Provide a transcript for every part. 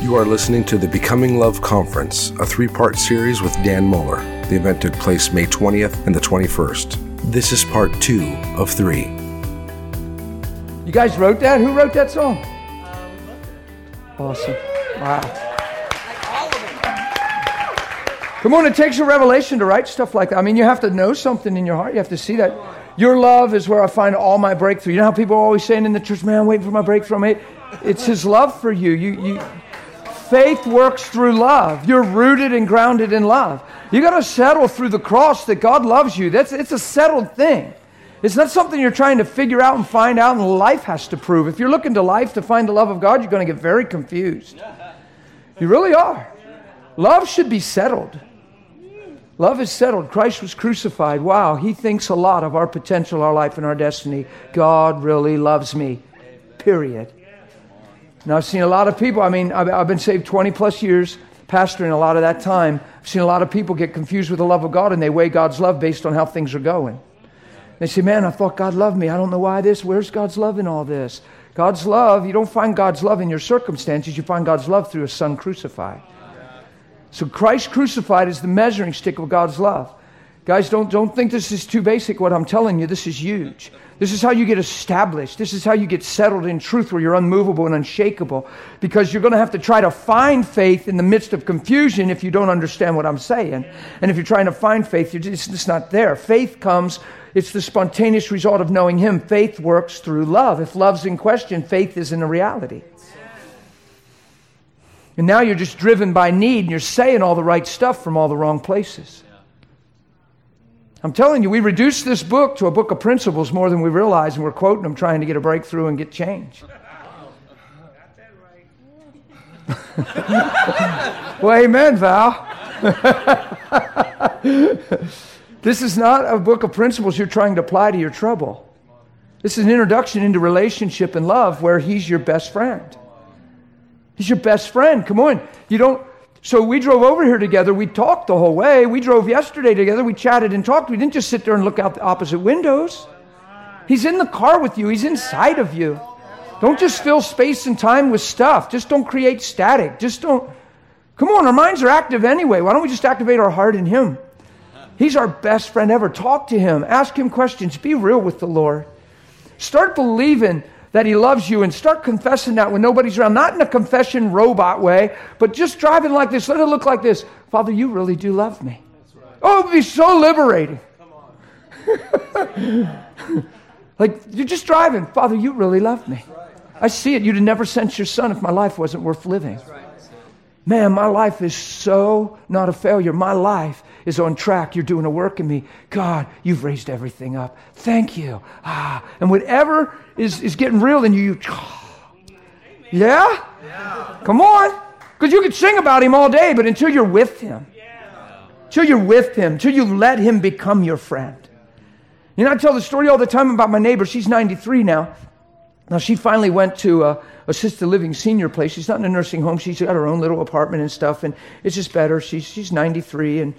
You are listening to the Becoming Love Conference, a three part series with Dan Mohler. The event took place May 20th and the 21st. This is part two of three. You guys wrote that? Who wrote that song? Awesome. Wow. Come on, it takes a revelation to write stuff like that. I mean, you have to know something in your heart. You have to see that. Your love is where I find all my breakthrough. You know how people are always saying in the church, man, I'm waiting for my breakthrough. It's His love for you. You, you. Faith works through love. You're rooted and grounded in love. You got to settle through the cross that God loves you. That's, it's a settled thing. It's not something you're trying to figure out and find out, and life has to prove. If you're looking to life to find the love of God, you're going to get very confused. You really are. Love should be settled. Love is settled. Christ was crucified. Wow, he thinks a lot of our potential, our life, and our destiny. God really loves me. Period. Now, I've seen a lot of people, I mean, I've, I've been saved 20 plus years, pastoring a lot of that time. I've seen a lot of people get confused with the love of God and they weigh God's love based on how things are going. They say, Man, I thought God loved me. I don't know why this. Where's God's love in all this? God's love, you don't find God's love in your circumstances, you find God's love through a son crucified. So Christ crucified is the measuring stick of God's love. Guys, don't, don't think this is too basic what I'm telling you. This is huge. This is how you get established. This is how you get settled in truth where you're unmovable and unshakable. Because you're going to have to try to find faith in the midst of confusion if you don't understand what I'm saying. And if you're trying to find faith, just, it's not there. Faith comes, it's the spontaneous result of knowing Him. Faith works through love. If love's in question, faith isn't a reality. And now you're just driven by need and you're saying all the right stuff from all the wrong places. I'm telling you, we reduced this book to a book of principles more than we realize, and we're quoting them trying to get a breakthrough and get change. well, amen, Val. this is not a book of principles you're trying to apply to your trouble. This is an introduction into relationship and love where he's your best friend. He's your best friend. Come on. You don't. So we drove over here together. We talked the whole way. We drove yesterday together. We chatted and talked. We didn't just sit there and look out the opposite windows. He's in the car with you, He's inside of you. Don't just fill space and time with stuff. Just don't create static. Just don't. Come on, our minds are active anyway. Why don't we just activate our heart in Him? He's our best friend ever. Talk to Him, ask Him questions, be real with the Lord. Start believing that He loves you and start confessing that when nobody's around. Not in a confession robot way, but just driving like this. Let it look like this Father, you really do love me. Oh, it would be so liberating. like you're just driving. Father, you really love me. I see it. You'd have never sent your son if my life wasn't worth living. Man, my life is so not a failure. My life is on track. You're doing a work in me. God, you've raised everything up. Thank you. Ah, and whatever is, is getting real in you, you yeah? yeah? Come on. Because you could sing about him all day, but until you're with him, yeah. until you're with him, until you let him become your friend. You know, I tell the story all the time about my neighbor. She's 93 now. Now, she finally went to a assisted living senior place. She's not in a nursing home. She's got her own little apartment and stuff, and it's just better. She's, she's 93, and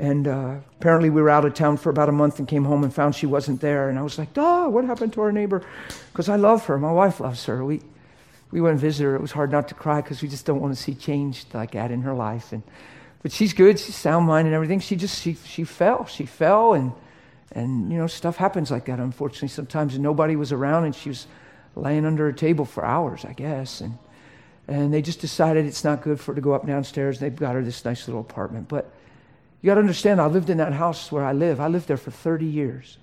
and uh, apparently, we were out of town for about a month and came home and found she wasn't there. And I was like, oh, what happened to our neighbor? Because I love her. My wife loves her. We, we went and visited her. It was hard not to cry because we just don't want to see change like that in her life. And, but she's good. She's sound mind and everything. She just, she, she fell. She fell. And, and, you know, stuff happens like that, unfortunately, sometimes. And nobody was around and she was laying under a table for hours, I guess. And, and they just decided it's not good for her to go up downstairs. They've got her this nice little apartment. But you got to understand, I lived in that house where I live. I lived there for 30 years.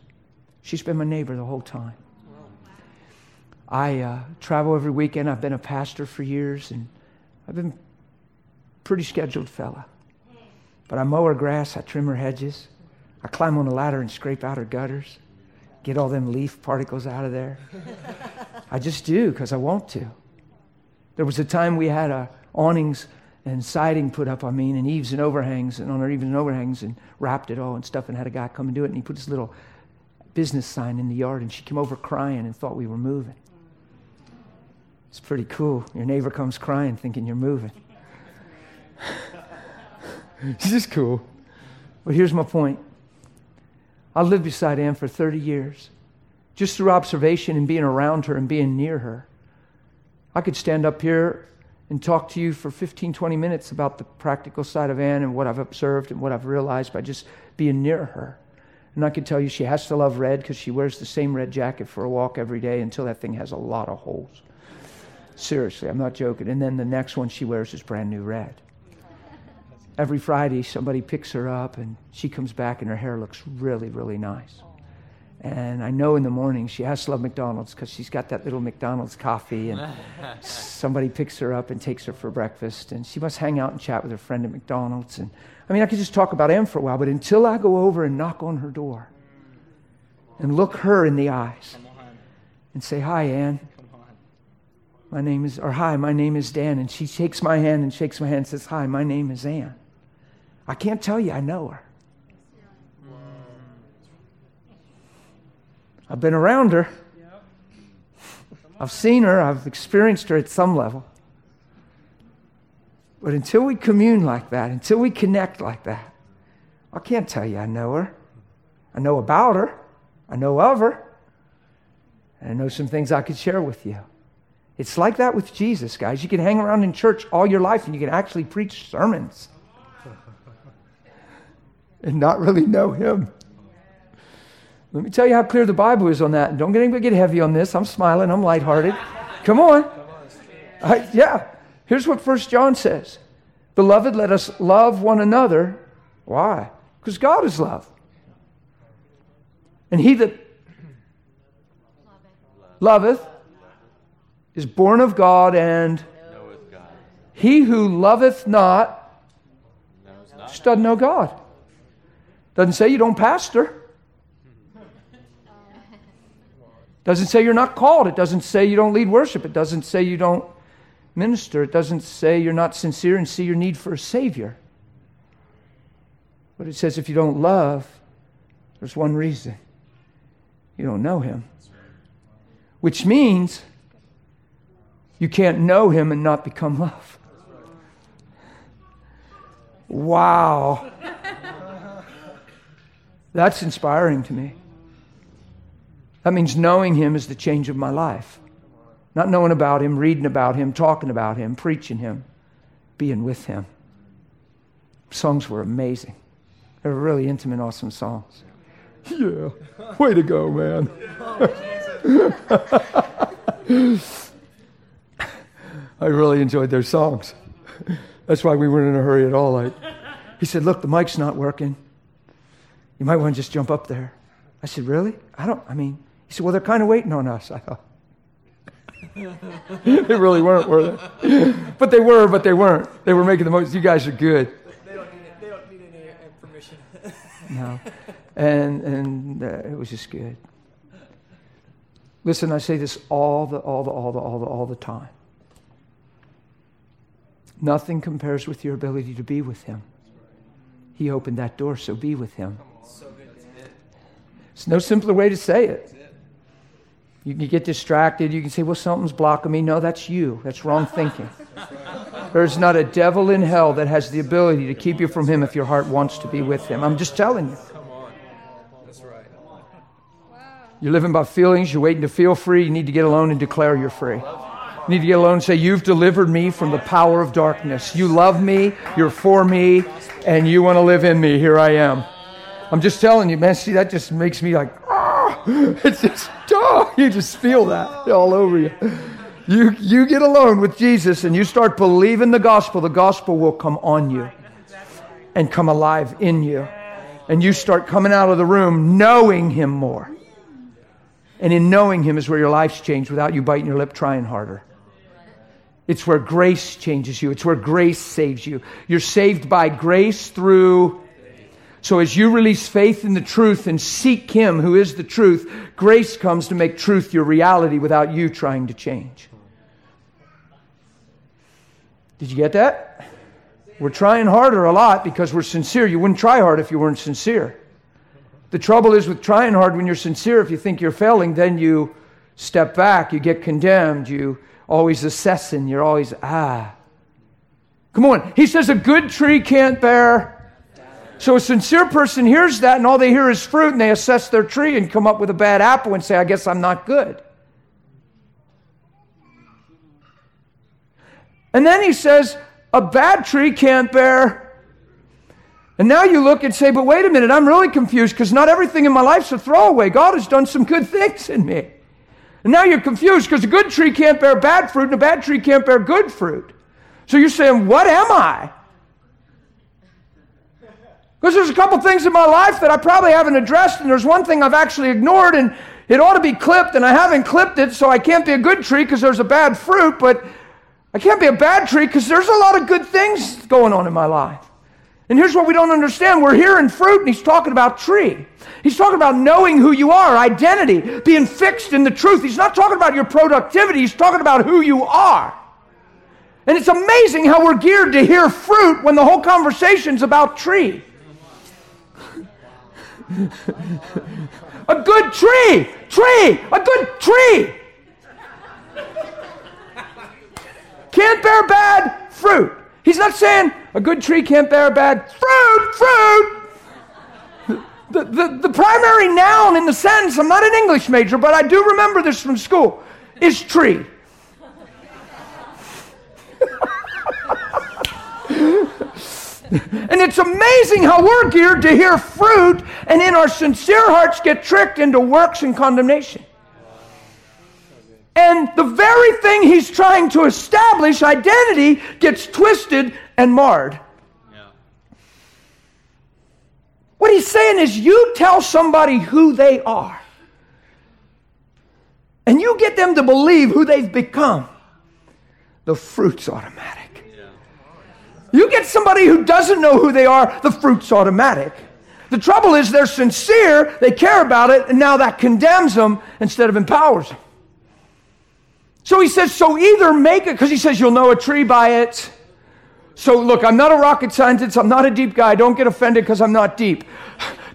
She's been my neighbor the whole time. I uh, travel every weekend. I've been a pastor for years, and I've been pretty scheduled fella. But I mow her grass, I trim her hedges, I climb on a ladder and scrape out her gutters, get all them leaf particles out of there. I just do because I want to. There was a time we had a awnings and siding put up, I mean, and eaves and overhangs, and on our eaves and overhangs, and wrapped it all and stuff, and had a guy come and do it. And he put his little business sign in the yard, and she came over crying and thought we were moving. It's pretty cool. Your neighbor comes crying thinking you're moving. this is cool. But here's my point I lived beside Ann for 30 years, just through observation and being around her and being near her. I could stand up here and talk to you for 15, 20 minutes about the practical side of Ann and what I've observed and what I've realized by just being near her. And I can tell you she has to love red because she wears the same red jacket for a walk every day until that thing has a lot of holes. Seriously, I'm not joking. And then the next one she wears is brand new red. Every Friday, somebody picks her up and she comes back and her hair looks really, really nice. And I know in the morning she has to love McDonald's because she's got that little McDonald's coffee, and somebody picks her up and takes her for breakfast. And she must hang out and chat with her friend at McDonald's. And I mean, I could just talk about Em for a while, but until I go over and knock on her door and look her in the eyes and say, Hi, Ann. My name is, or hi, my name is Dan. And she shakes my hand and shakes my hand and says, Hi, my name is Ann. I can't tell you I know her. I've been around her. I've seen her. I've experienced her at some level. But until we commune like that, until we connect like that, I can't tell you I know her. I know about her. I know of her. And I know some things I could share with you. It's like that with Jesus, guys. You can hang around in church all your life and you can actually preach sermons and not really know him. Let me tell you how clear the Bible is on that. Don't get anybody get heavy on this. I'm smiling. I'm lighthearted. Come on. I, yeah. Here's what First John says. Beloved, let us love one another. Why? Because God is love. And he that loveth is born of God, and he who loveth not just doesn't know God. Doesn't say you don't pastor. It doesn't say you're not called. It doesn't say you don't lead worship. It doesn't say you don't minister. It doesn't say you're not sincere and see your need for a Savior. But it says if you don't love, there's one reason you don't know Him. Which means you can't know Him and not become love. Wow. That's inspiring to me. That means knowing Him is the change of my life. Not knowing about Him, reading about Him, talking about Him, preaching Him, being with Him. Songs were amazing. They were really intimate, awesome songs. Yeah, way to go, man. I really enjoyed their songs. That's why we weren't in a hurry at all. Like, he said, Look, the mic's not working. You might want to just jump up there. I said, Really? I don't, I mean, he said, Well, they're kind of waiting on us. I thought, they really weren't, were they? but they were, but they weren't. They were making the most. You guys are good. They don't need, they don't need any permission. No. And, and uh, it was just good. Listen, I say this all the, all the, all the, all the, all the time. Nothing compares with your ability to be with Him. He opened that door, so be with Him. It's no simpler way to say it. You can get distracted. You can say, well, something's blocking me. No, that's you. That's wrong thinking. There's not a devil in hell that has the ability to keep you from him if your heart wants to be with him. I'm just telling you. You're living by feelings. You're waiting to feel free. You need to get alone and declare you're free. You need to get alone and say, You've delivered me from the power of darkness. You love me. You're for me. And you want to live in me. Here I am. I'm just telling you, man. See, that just makes me like, ah, it's just, you just feel that all over you. You, you get alone with Jesus and you start believing the gospel, the gospel will come on you and come alive in you. And you start coming out of the room knowing Him more. And in knowing Him is where your life's changed without you biting your lip trying harder. It's where grace changes you. It's where grace saves you. You're saved by grace through so as you release faith in the truth and seek Him who is the truth, grace comes to make truth your reality without you trying to change. Did you get that? We're trying harder a lot because we're sincere. You wouldn't try hard if you weren't sincere. The trouble is with trying hard when you're sincere, if you think you're failing, then you step back, you get condemned, you always assessing, you're always, ah. Come on. He says a good tree can't bear so a sincere person hears that, and all they hear is fruit, and they assess their tree and come up with a bad apple and say, I guess I'm not good. And then he says, a bad tree can't bear. And now you look and say, but wait a minute, I'm really confused because not everything in my life's a throwaway. God has done some good things in me. And now you're confused because a good tree can't bear bad fruit and a bad tree can't bear good fruit. So you're saying, what am I? Because there's a couple things in my life that I probably haven't addressed, and there's one thing I've actually ignored, and it ought to be clipped, and I haven't clipped it, so I can't be a good tree because there's a bad fruit, but I can't be a bad tree because there's a lot of good things going on in my life. And here's what we don't understand. We're hearing fruit, and he's talking about tree. He's talking about knowing who you are, identity, being fixed in the truth. He's not talking about your productivity, he's talking about who you are. And it's amazing how we're geared to hear fruit when the whole conversation's about tree. A good tree, tree, a good tree. Can't bear bad fruit. He's not saying a good tree can't bear bad fruit, fruit. The, the, the primary noun in the sentence, I'm not an English major, but I do remember this from school, is tree. and it's amazing how we're geared to hear fruit and in our sincere hearts get tricked into works and condemnation. And the very thing he's trying to establish, identity, gets twisted and marred. What he's saying is, you tell somebody who they are, and you get them to believe who they've become, the fruit's automatic. You get somebody who doesn't know who they are, the fruit's automatic. The trouble is they're sincere, they care about it, and now that condemns them instead of empowers them. So he says, so either make it, because he says you'll know a tree by it. So look, I'm not a rocket scientist, I'm not a deep guy, don't get offended because I'm not deep.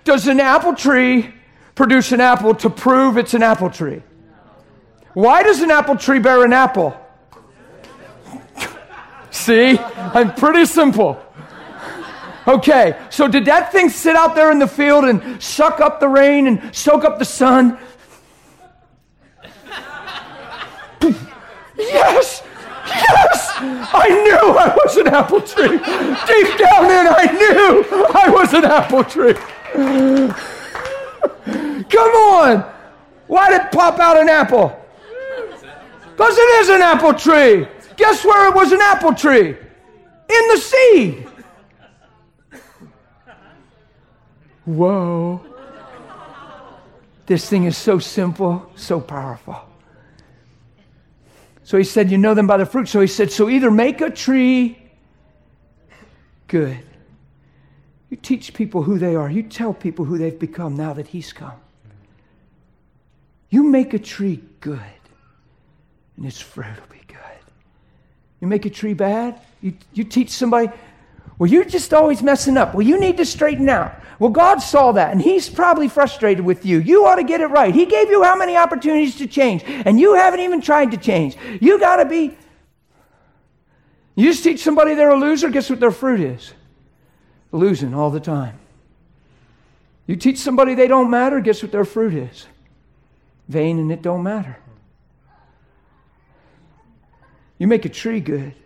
Does an apple tree produce an apple to prove it's an apple tree? Why does an apple tree bear an apple? See, I'm pretty simple. Okay, so did that thing sit out there in the field and suck up the rain and soak up the sun? yes, yes, I knew I was an apple tree. Deep down in, I knew I was an apple tree. Come on, why did it pop out an apple? Because it is an apple tree. Guess where it was an apple tree? In the seed. Whoa. This thing is so simple, so powerful. So he said, You know them by the fruit. So he said, So either make a tree good. You teach people who they are. You tell people who they've become now that he's come. You make a tree good, and its fruit will be good. You make a tree bad? You, you teach somebody, well, you're just always messing up. Well, you need to straighten out. Well, God saw that, and He's probably frustrated with you. You ought to get it right. He gave you how many opportunities to change, and you haven't even tried to change. You got to be. You just teach somebody they're a loser, guess what their fruit is? Losing all the time. You teach somebody they don't matter, guess what their fruit is? Vain and it don't matter. You make a tree good,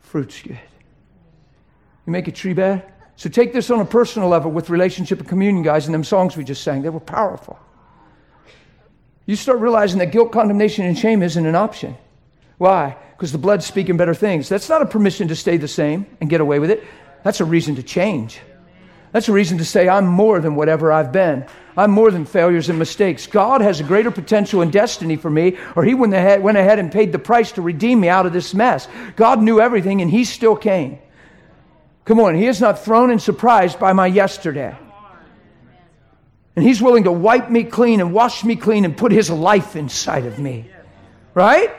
fruit's good. You make a tree bad. So take this on a personal level with relationship and communion, guys, and them songs we just sang. They were powerful. You start realizing that guilt, condemnation, and shame isn't an option. Why? Because the blood's speaking better things. That's not a permission to stay the same and get away with it. That's a reason to change. That's a reason to say, I'm more than whatever I've been. I'm more than failures and mistakes. God has a greater potential and destiny for me, or He went ahead, went ahead and paid the price to redeem me out of this mess. God knew everything, and He still came. Come on, He is not thrown and surprised by my yesterday. And He's willing to wipe me clean and wash me clean and put His life inside of me. Right?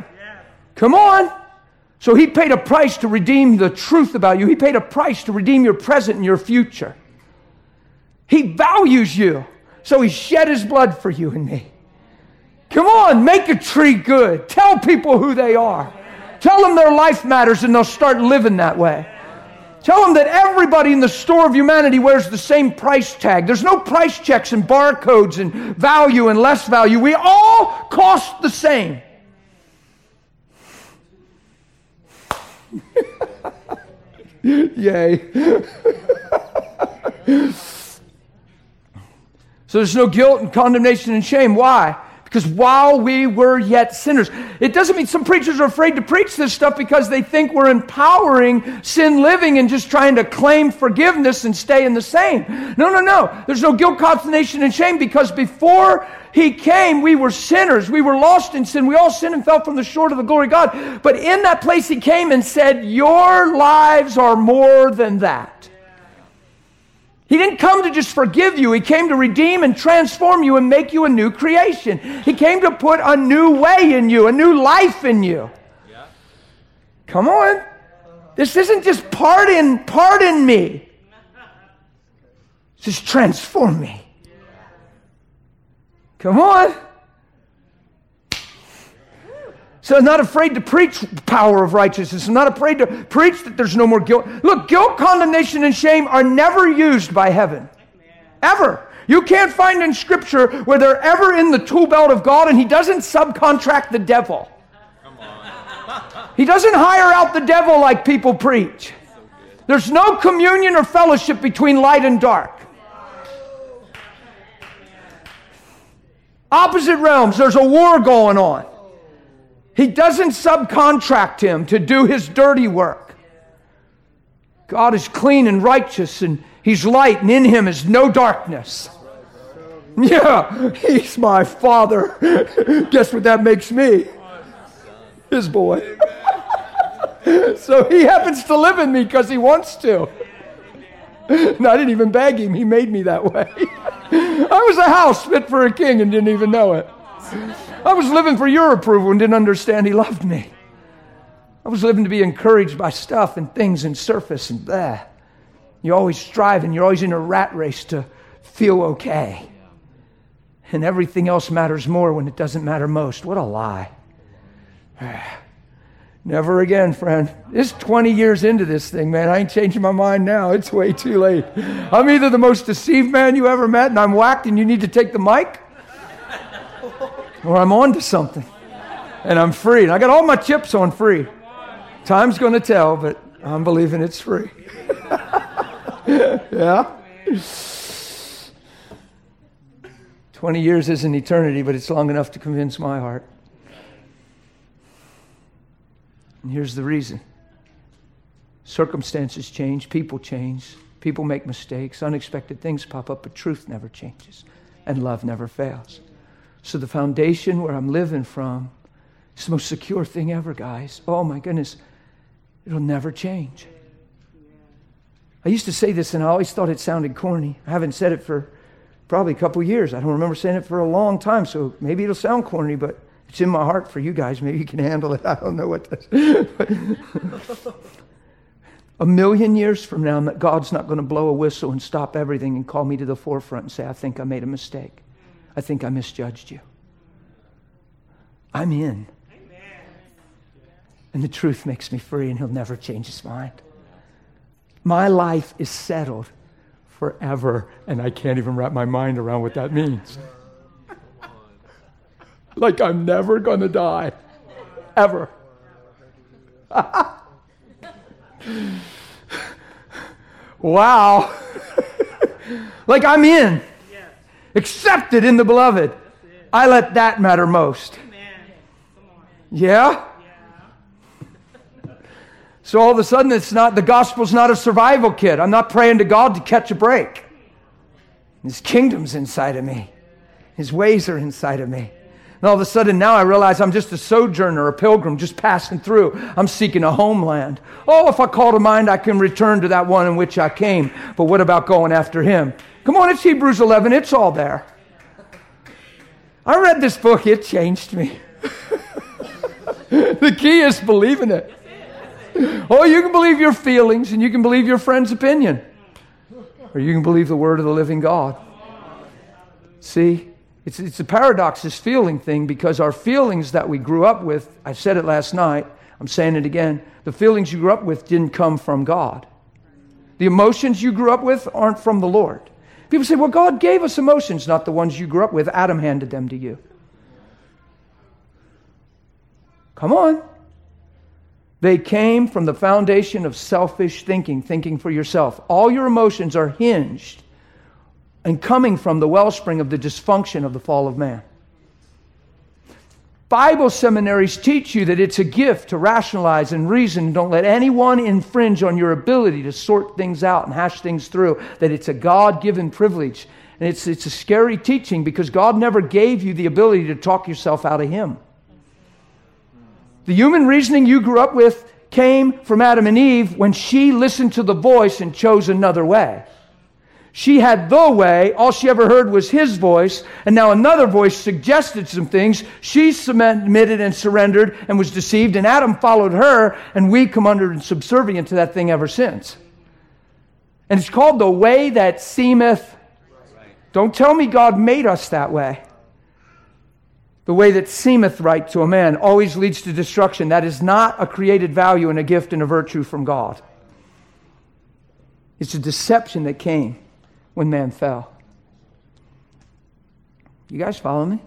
Come on. So He paid a price to redeem the truth about you, He paid a price to redeem your present and your future. He values you. So he shed his blood for you and me. Come on, make a tree good. Tell people who they are. Tell them their life matters and they'll start living that way. Tell them that everybody in the store of humanity wears the same price tag. There's no price checks and barcodes and value and less value. We all cost the same. Yay. so there's no guilt and condemnation and shame. Why? Because while we were yet sinners, it doesn't mean some preachers are afraid to preach this stuff because they think we're empowering sin living and just trying to claim forgiveness and stay in the same. No, no, no. There's no guilt, condemnation, and shame because before he came, we were sinners. We were lost in sin. We all sinned and fell from the short of the glory of God. But in that place, he came and said, Your lives are more than that. He didn't come to just forgive you. He came to redeem and transform you and make you a new creation. He came to put a new way in you, a new life in you. Yeah. Come on. This isn't just pardon, pardon me. Just transform me. Come on. So I'm not afraid to preach power of righteousness. I'm not afraid to preach that there's no more guilt. Look, guilt, condemnation, and shame are never used by heaven. Ever. You can't find in Scripture where they're ever in the tool belt of God and He doesn't subcontract the devil. He doesn't hire out the devil like people preach. There's no communion or fellowship between light and dark. Opposite realms, there's a war going on. He doesn't subcontract him to do his dirty work. God is clean and righteous, and he's light, and in him is no darkness. Yeah, he's my father. Guess what that makes me? His boy. so he happens to live in me because he wants to. And I didn't even beg him, he made me that way. I was a house fit for a king and didn't even know it. I was living for your approval and didn't understand He loved me. I was living to be encouraged by stuff and things and surface and that. You're always striving, you're always in a rat race to feel okay. And everything else matters more when it doesn't matter most. What a lie. Never again, friend. It's 20 years into this thing, man. I ain't changing my mind now. It's way too late. I'm either the most deceived man you ever met and I'm whacked and you need to take the mic, or I'm on to something and I'm free. And I got all my chips on free. Time's going to tell, but I'm believing it's free. yeah? 20 years isn't eternity, but it's long enough to convince my heart. And here's the reason circumstances change, people change, people make mistakes, unexpected things pop up, but truth never changes, and love never fails. So the foundation where I'm living from is the most secure thing ever, guys. Oh my goodness. It'll never change. I used to say this and I always thought it sounded corny. I haven't said it for probably a couple years. I don't remember saying it for a long time, so maybe it'll sound corny, but it's in my heart for you guys. Maybe you can handle it. I don't know what this. a million years from now, God's not going to blow a whistle and stop everything and call me to the forefront and say, I think I made a mistake. I think I misjudged you. I'm in. And the truth makes me free, and he'll never change his mind. My life is settled forever, and I can't even wrap my mind around what that means. like I'm never going to die, ever. wow. like I'm in accepted in the beloved. I let that matter most. Yeah? So all of a sudden, it's not the gospel's not a survival kit. I'm not praying to God to catch a break. His kingdom's inside of me. His ways are inside of me. And all of a sudden now I realize I'm just a sojourner, a pilgrim, just passing through. I'm seeking a homeland. Oh, if I call to mind, I can return to that one in which I came. But what about going after him? Come on, it's Hebrews 11. It's all there. I read this book, it changed me. the key is believing it. Oh, you can believe your feelings and you can believe your friend's opinion, or you can believe the word of the living God. See, it's, it's a paradox, this feeling thing, because our feelings that we grew up with, I said it last night, I'm saying it again, the feelings you grew up with didn't come from God. The emotions you grew up with aren't from the Lord. People say, well, God gave us emotions, not the ones you grew up with. Adam handed them to you. Come on. They came from the foundation of selfish thinking, thinking for yourself. All your emotions are hinged and coming from the wellspring of the dysfunction of the fall of man. Bible seminaries teach you that it's a gift to rationalize and reason. Don't let anyone infringe on your ability to sort things out and hash things through, that it's a God given privilege. And it's, it's a scary teaching because God never gave you the ability to talk yourself out of Him. The human reasoning you grew up with came from Adam and Eve when she listened to the voice and chose another way. She had the way, all she ever heard was his voice, and now another voice suggested some things. She submitted and surrendered and was deceived, and Adam followed her, and we come under and subservient to that thing ever since. And it's called the way that seemeth. Don't tell me God made us that way. The way that seemeth right to a man always leads to destruction. That is not a created value and a gift and a virtue from God. It's a deception that came when man fell. You guys follow me?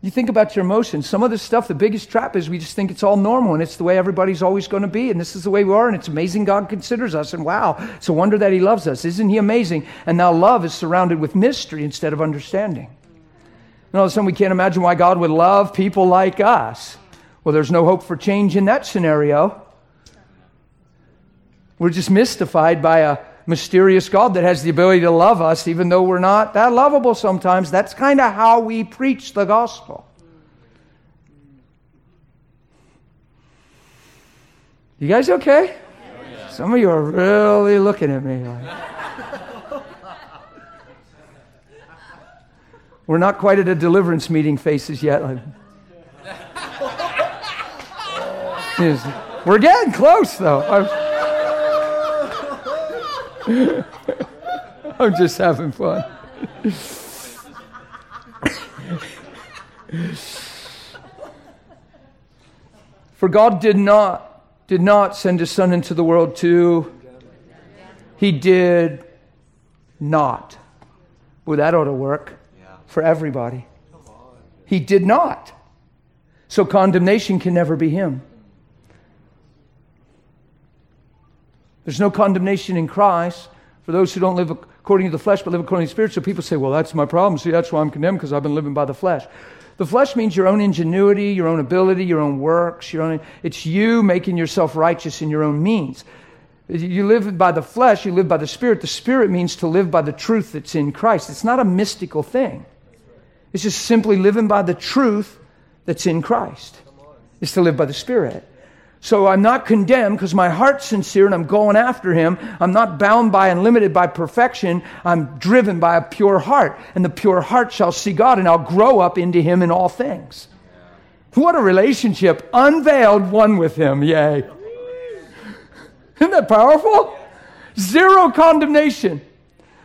You think about your emotions. Some of this stuff, the biggest trap is we just think it's all normal and it's the way everybody's always going to be and this is the way we are and it's amazing God considers us and wow, it's a wonder that He loves us. Isn't He amazing? And now love is surrounded with mystery instead of understanding. And all of a sudden we can't imagine why God would love people like us. Well, there's no hope for change in that scenario. We're just mystified by a mysterious God that has the ability to love us, even though we're not that lovable sometimes. That's kind of how we preach the gospel. You guys okay? Some of you are really looking at me. Like. we're not quite at a deliverance meeting faces yet. We're getting close, though. I'm, I'm just having fun. For God did not did not send his son into the world to he did not. Well, that ought to work for everybody. He did not. So condemnation can never be him. There's no condemnation in Christ for those who don't live according to the flesh but live according to the spirit. So people say, well, that's my problem. See, that's why I'm condemned because I've been living by the flesh. The flesh means your own ingenuity, your own ability, your own works, your own, it's you making yourself righteous in your own means. You live by the flesh, you live by the spirit. The spirit means to live by the truth that's in Christ. It's not a mystical thing. It's just simply living by the truth that's in Christ. It's to live by the spirit. So I'm not condemned because my heart's sincere and I'm going after him. I'm not bound by and limited by perfection. I'm driven by a pure heart. And the pure heart shall see God and I'll grow up into him in all things. What a relationship. Unveiled, one with him. Yay. Isn't that powerful? Zero condemnation.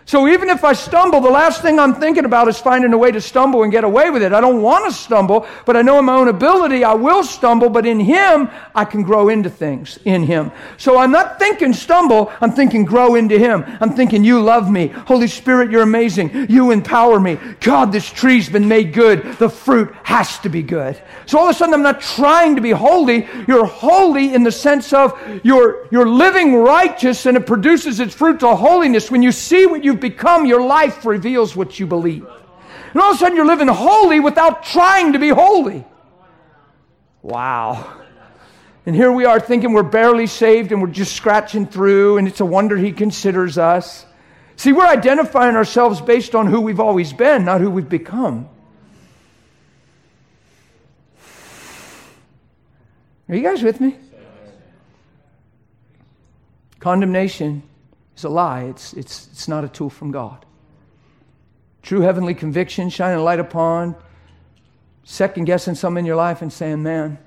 So even if I stumble, the last thing I'm thinking about is finding a way to stumble and get away with it. I don't want to stumble, but I know in my own ability I will stumble, but in Him I can grow into things in Him. So I'm not thinking stumble, I'm thinking grow into Him. I'm thinking you love me. Holy Spirit, you're amazing. You empower me. God, this tree's been made good. The fruit has to be good. So all of a sudden I'm not trying to be holy. You're holy in the sense of you're, you're living righteous and it produces its fruit to holiness. When you see what you you've become, your life reveals what you believe. And all of a sudden, you're living holy without trying to be holy. Wow. And here we are thinking we're barely saved and we're just scratching through, and it's a wonder He considers us. See, we're identifying ourselves based on who we've always been, not who we've become. Are you guys with me? Condemnation is a lie. It's, it's, it's not a tool from God. True heavenly conviction, shining a light upon, second guessing something in your life and saying, man,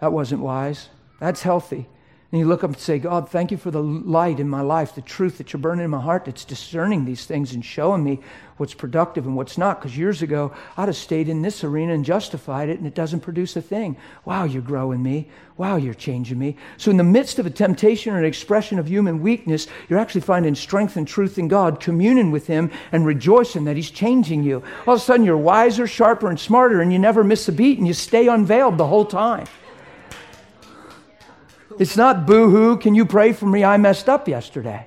that wasn't wise. That's healthy. And you look up and say, God, thank you for the light in my life, the truth that you're burning in my heart that's discerning these things and showing me what's productive and what's not. Because years ago, I'd have stayed in this arena and justified it, and it doesn't produce a thing. Wow, you're growing me. Wow, you're changing me. So, in the midst of a temptation or an expression of human weakness, you're actually finding strength and truth in God, communing with Him, and rejoicing that He's changing you. All of a sudden, you're wiser, sharper, and smarter, and you never miss a beat, and you stay unveiled the whole time. It's not boo hoo, can you pray for me? I messed up yesterday.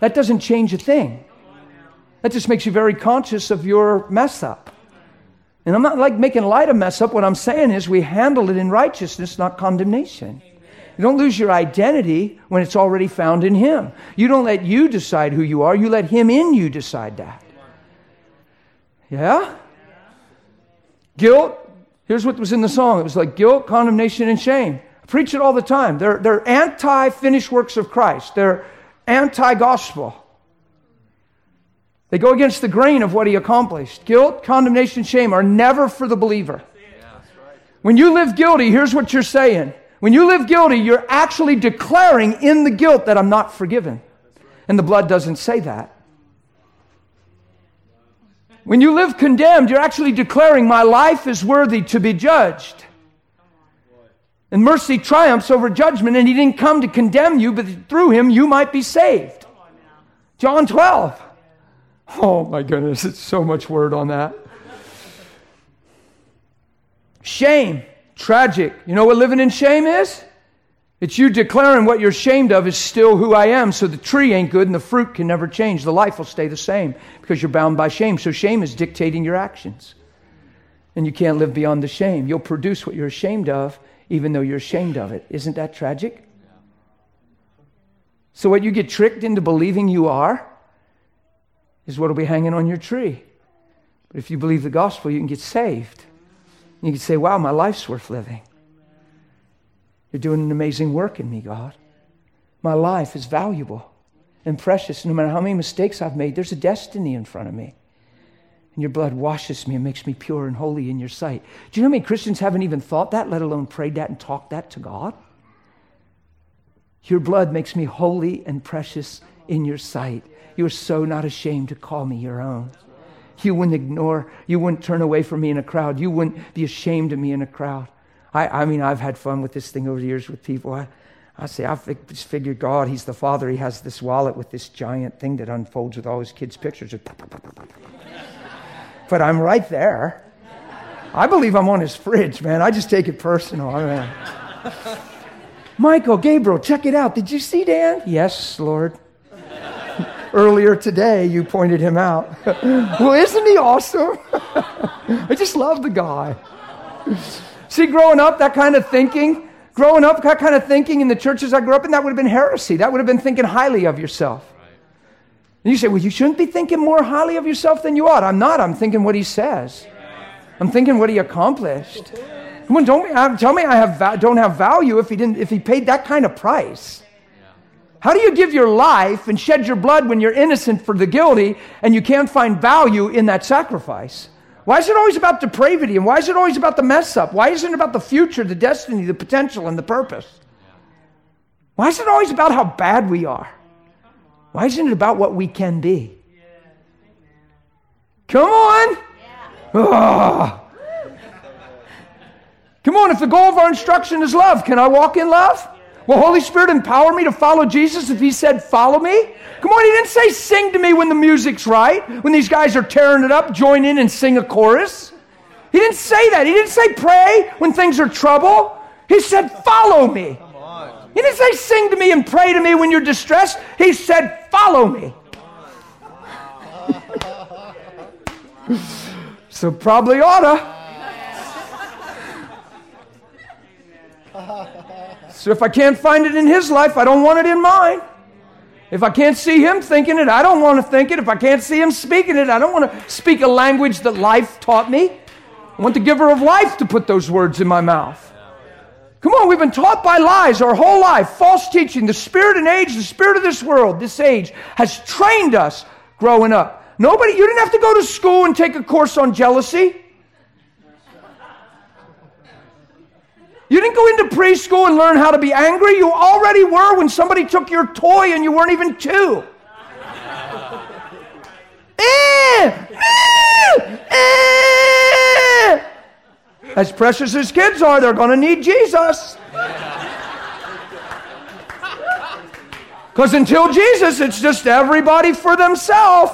That doesn't change a thing. That just makes you very conscious of your mess up. And I'm not like making light of mess up. What I'm saying is we handle it in righteousness, not condemnation. You don't lose your identity when it's already found in Him. You don't let you decide who you are, you let Him in you decide that. Yeah? Guilt, here's what was in the song it was like guilt, condemnation, and shame. Preach it all the time. They're, they're anti finished works of Christ, they're anti gospel. They go against the grain of what he accomplished. Guilt, condemnation, shame are never for the believer. When you live guilty, here's what you're saying. When you live guilty, you're actually declaring in the guilt that I'm not forgiven. And the blood doesn't say that. When you live condemned, you're actually declaring my life is worthy to be judged. And mercy triumphs over judgment, and he didn't come to condemn you, but through him you might be saved. John 12. Oh my goodness, it's so much word on that. Shame, tragic. You know what living in shame is? It's you declaring what you're ashamed of is still who I am. So the tree ain't good and the fruit can never change. The life will stay the same because you're bound by shame. So shame is dictating your actions. And you can't live beyond the shame. You'll produce what you're ashamed of even though you're ashamed of it. Isn't that tragic? So what you get tricked into believing you are is what will be hanging on your tree. But if you believe the gospel, you can get saved. You can say, wow, my life's worth living. You're doing an amazing work in me, God. My life is valuable and precious. No matter how many mistakes I've made, there's a destiny in front of me. And your blood washes me and makes me pure and holy in your sight. Do you know how many Christians haven't even thought that, let alone prayed that and talked that to God? Your blood makes me holy and precious in your sight. You are so not ashamed to call me your own. You wouldn't ignore, you wouldn't turn away from me in a crowd. You wouldn't be ashamed of me in a crowd. I, I mean, I've had fun with this thing over the years with people. I, I say, I just figured God, He's the Father. He has this wallet with this giant thing that unfolds with all His kids' pictures. But I'm right there. I believe I'm on His fridge, man. I just take it personal. I Michael, Gabriel, check it out. Did you see Dan? Yes, Lord. Earlier today, you pointed him out. well, isn't he awesome? I just love the guy. See, growing up, that kind of thinking, growing up, that kind of thinking in the churches I grew up in, that would have been heresy. That would have been thinking highly of yourself. And you say, well, you shouldn't be thinking more highly of yourself than you ought. I'm not. I'm thinking what he says. I'm thinking what he accomplished. Come on, don't uh, tell me I have, don't have value if he, didn't, if he paid that kind of price. How do you give your life and shed your blood when you're innocent for the guilty and you can't find value in that sacrifice? Why is it always about depravity? And why is it always about the mess up? Why isn't it about the future, the destiny, the potential, and the purpose? Why is it always about how bad we are? Why isn't it about what we can be? Come on. Oh. Come on, if the goal of our instruction is love, can I walk in love? Will Holy Spirit empower me to follow Jesus if He said, Follow me? Come on, He didn't say, Sing to me when the music's right, when these guys are tearing it up, join in and sing a chorus. He didn't say that. He didn't say, Pray when things are trouble. He said, Follow me. He didn't say, Sing to me and pray to me when you're distressed. He said, Follow me. so probably oughta. So if I can't find it in his life, I don't want it in mine. If I can't see him thinking it, I don't want to think it. If I can't see him speaking it, I don't want to speak a language that life taught me. I want the giver of life to put those words in my mouth. Come on, we've been taught by lies our whole life, false teaching. The spirit and age, the spirit of this world, this age, has trained us growing up. Nobody, you didn't have to go to school and take a course on jealousy. You didn't go into preschool and learn how to be angry. You already were when somebody took your toy and you weren't even two. eh, eh, eh. As precious as kids are, they're going to need Jesus. Because until Jesus, it's just everybody for themselves.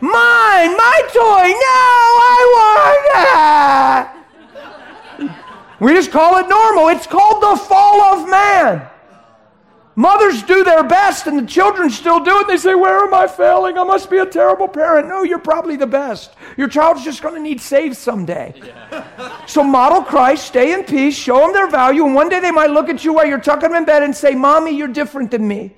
Mine, my toy. No, I want that. We just call it normal. It's called the fall of man. Mothers do their best and the children still do it. They say, Where am I failing? I must be a terrible parent. No, you're probably the best. Your child's just going to need saved someday. Yeah. So model Christ, stay in peace, show them their value, and one day they might look at you while you're tucking them in bed and say, Mommy, you're different than me.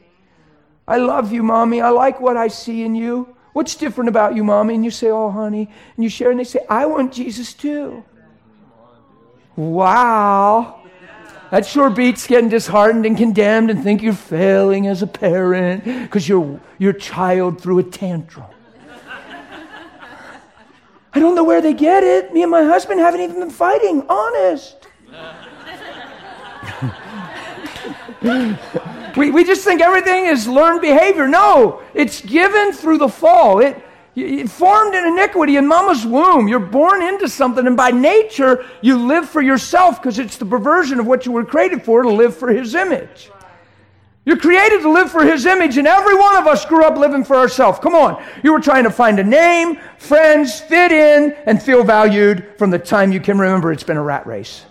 I love you, Mommy. I like what I see in you. What's different about you, Mommy? And you say, Oh, honey. And you share, and they say, I want Jesus too. Wow. That sure beats getting disheartened and condemned and think you're failing as a parent because your, your child threw a tantrum. I don't know where they get it. Me and my husband haven't even been fighting, honest. we, we just think everything is learned behavior. No, it's given through the fall. It, formed in iniquity in mama's womb. You're born into something, and by nature, you live for yourself because it's the perversion of what you were created for to live for his image. You're created to live for his image, and every one of us grew up living for ourselves. Come on. You were trying to find a name, friends, fit in, and feel valued from the time you can remember it's been a rat race.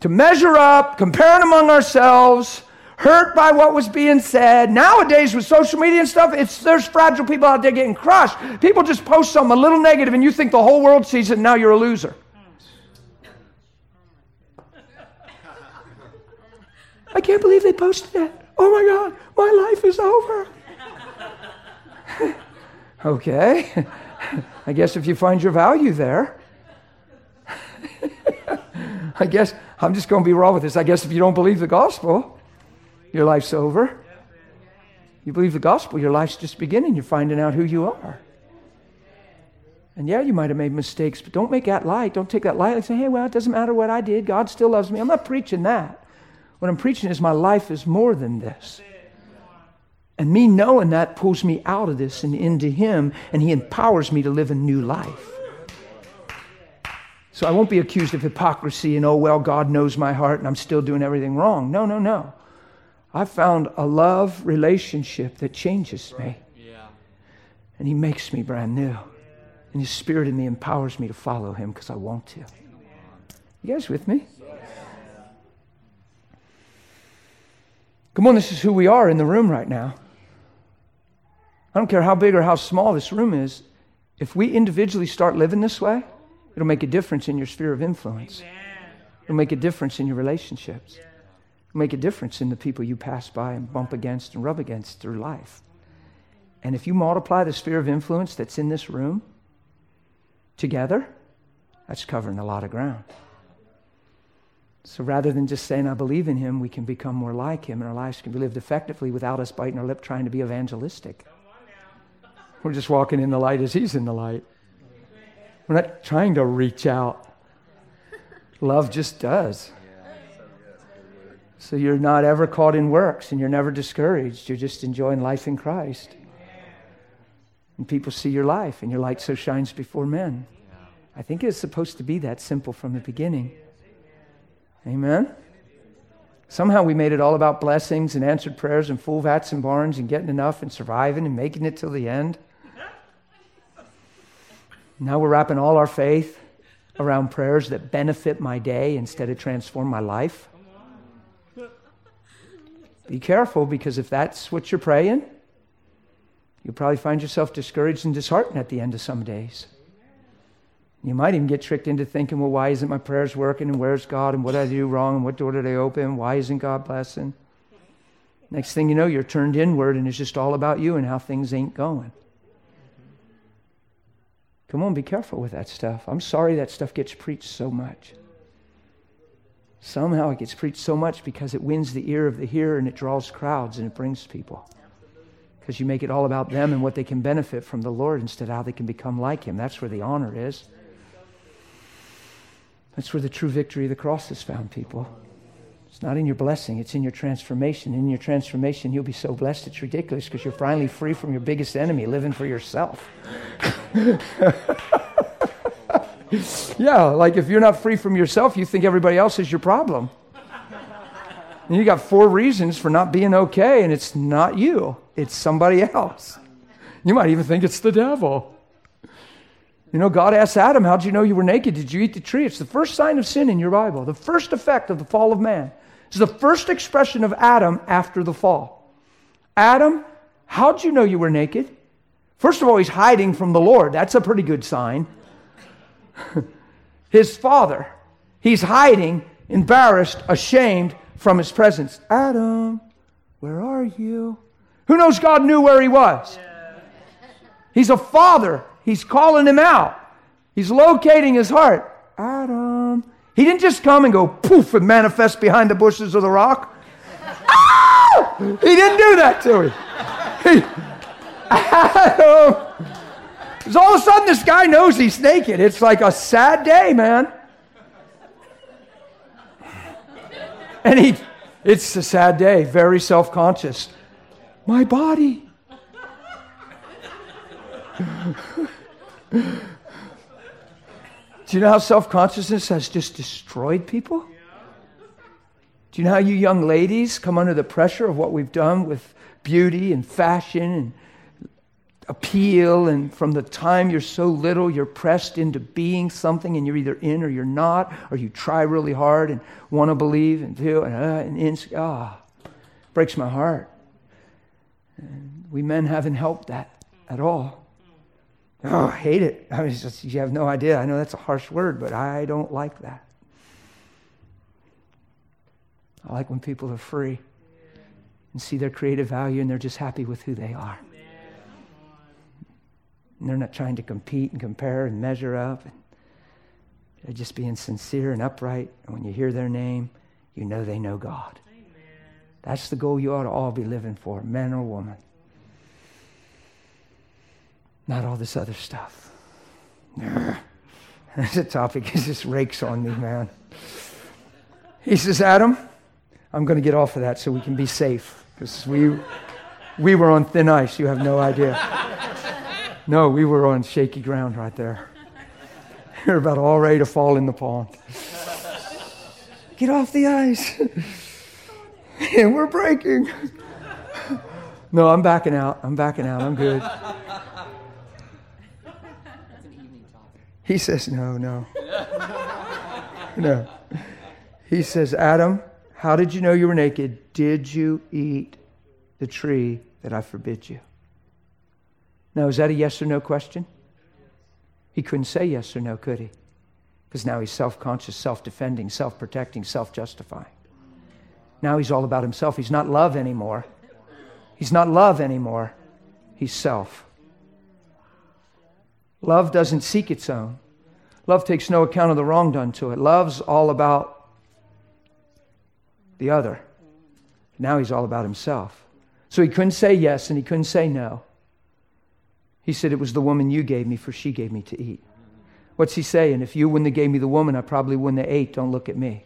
To measure up, comparing among ourselves, hurt by what was being said. Nowadays, with social media and stuff, it's, there's fragile people out there getting crushed. People just post something a little negative and you think the whole world sees it and now you're a loser. I can't believe they posted that. Oh my God, my life is over. okay. I guess if you find your value there, I guess I'm just going to be raw with this. I guess if you don't believe the gospel, your life's over. You believe the gospel, your life's just beginning. You're finding out who you are. And yeah, you might have made mistakes, but don't make that light. Don't take that light and say, hey, well, it doesn't matter what I did. God still loves me. I'm not preaching that. What I'm preaching is my life is more than this. And me knowing that pulls me out of this and into Him, and He empowers me to live a new life. So I won't be accused of hypocrisy and, oh, well, God knows my heart and I'm still doing everything wrong. No, no, no. I found a love relationship that changes me. Yeah. And He makes me brand new. And His Spirit in me empowers me to follow Him because I want to. You guys with me? Come on, this is who we are in the room right now. I don't care how big or how small this room is. If we individually start living this way, it'll make a difference in your sphere of influence. It'll make a difference in your relationships make a difference in the people you pass by and bump against and rub against through life. And if you multiply the sphere of influence that's in this room together, that's covering a lot of ground. So rather than just saying, I believe in him, we can become more like him, and our lives can be lived effectively without us biting our lip trying to be evangelistic. We're just walking in the light as he's in the light. We're not trying to reach out. Love just does. So you're not ever caught in works and you're never discouraged. You're just enjoying life in Christ. And people see your life and your light so shines before men. I think it's supposed to be that simple from the beginning. Amen? Somehow we made it all about blessings and answered prayers and full vats and barns and getting enough and surviving and making it till the end. Now we're wrapping all our faith around prayers that benefit my day instead of transform my life. Be careful because if that's what you're praying, you'll probably find yourself discouraged and disheartened at the end of some days. You might even get tricked into thinking, well, why isn't my prayers working? And where's God? And what did I do wrong? And what door did I open? Why isn't God blessing? Next thing you know, you're turned inward and it's just all about you and how things ain't going. Come on, be careful with that stuff. I'm sorry that stuff gets preached so much. Somehow it gets preached so much because it wins the ear of the hearer and it draws crowds and it brings people. Because you make it all about them and what they can benefit from the Lord instead of how they can become like Him. That's where the honor is. That's where the true victory of the cross is found, people. It's not in your blessing, it's in your transformation. In your transformation, you'll be so blessed it's ridiculous because you're finally free from your biggest enemy, living for yourself. yeah, like if you're not free from yourself, you think everybody else is your problem. And you got four reasons for not being okay, and it's not you, it's somebody else. You might even think it's the devil. You know, God asked Adam, How'd you know you were naked? Did you eat the tree? It's the first sign of sin in your Bible, the first effect of the fall of man. It's the first expression of Adam after the fall. Adam, how'd you know you were naked? First of all, he's hiding from the Lord. That's a pretty good sign. his father, he's hiding, embarrassed, ashamed from his presence. Adam, where are you? Who knows God knew where he was? He's a father. He's calling him out. He's locating his heart. Adam. He didn't just come and go poof and manifest behind the bushes of the rock. ah! He didn't do that to him. He, Adam. Because all of a sudden this guy knows he's naked. It's like a sad day, man. And he, it's a sad day, very self conscious. My body. Do you know how self consciousness has just destroyed people? Do you know how you young ladies come under the pressure of what we've done with beauty and fashion and appeal? And from the time you're so little, you're pressed into being something and you're either in or you're not, or you try really hard and want to believe and feel, and, uh, and in, ah, breaks my heart. And we men haven't helped that at all. Oh, I hate it. I mean, just, you have no idea. I know that's a harsh word, but I don't like that. I like when people are free and see their creative value and they're just happy with who they are. And they're not trying to compete and compare and measure up. They're just being sincere and upright. And when you hear their name, you know they know God. That's the goal you ought to all be living for, man or woman. Not all this other stuff. That's a topic he just rakes on me, man. He says, Adam, I'm going to get off of that so we can be safe. Because we, we were on thin ice. You have no idea. No, we were on shaky ground right there. We're about all ready to fall in the pond. Get off the ice. and we're breaking. No, I'm backing out. I'm backing out. I'm good. He says, No, no. No. He says, Adam, how did you know you were naked? Did you eat the tree that I forbid you? Now, is that a yes or no question? He couldn't say yes or no, could he? Because now he's self conscious, self defending, self protecting, self justifying. Now he's all about himself. He's not love anymore. He's not love anymore. He's self. Love doesn't seek its own. Love takes no account of the wrong done to it. Love's all about the other. Now he's all about himself. So he couldn't say yes and he couldn't say no. He said, It was the woman you gave me, for she gave me to eat. What's he saying? If you wouldn't have gave me the woman, I probably wouldn't have ate. Don't look at me.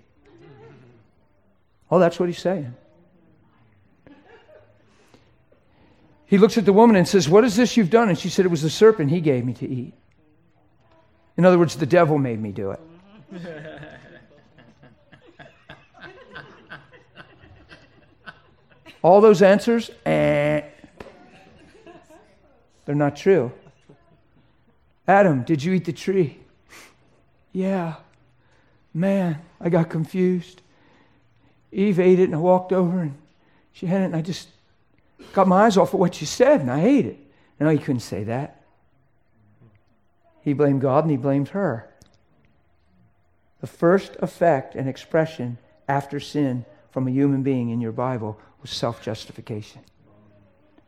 Oh, that's what he's saying. He looks at the woman and says, What is this you've done? And she said, It was the serpent he gave me to eat. In other words, the devil made me do it. All those answers, eh, they're not true. Adam, did you eat the tree? yeah. Man, I got confused. Eve ate it and I walked over and she had it and I just got my eyes off of what she said and I ate it. No, he couldn't say that. He blamed God and he blamed her. The first effect and expression after sin from a human being in your Bible was self justification,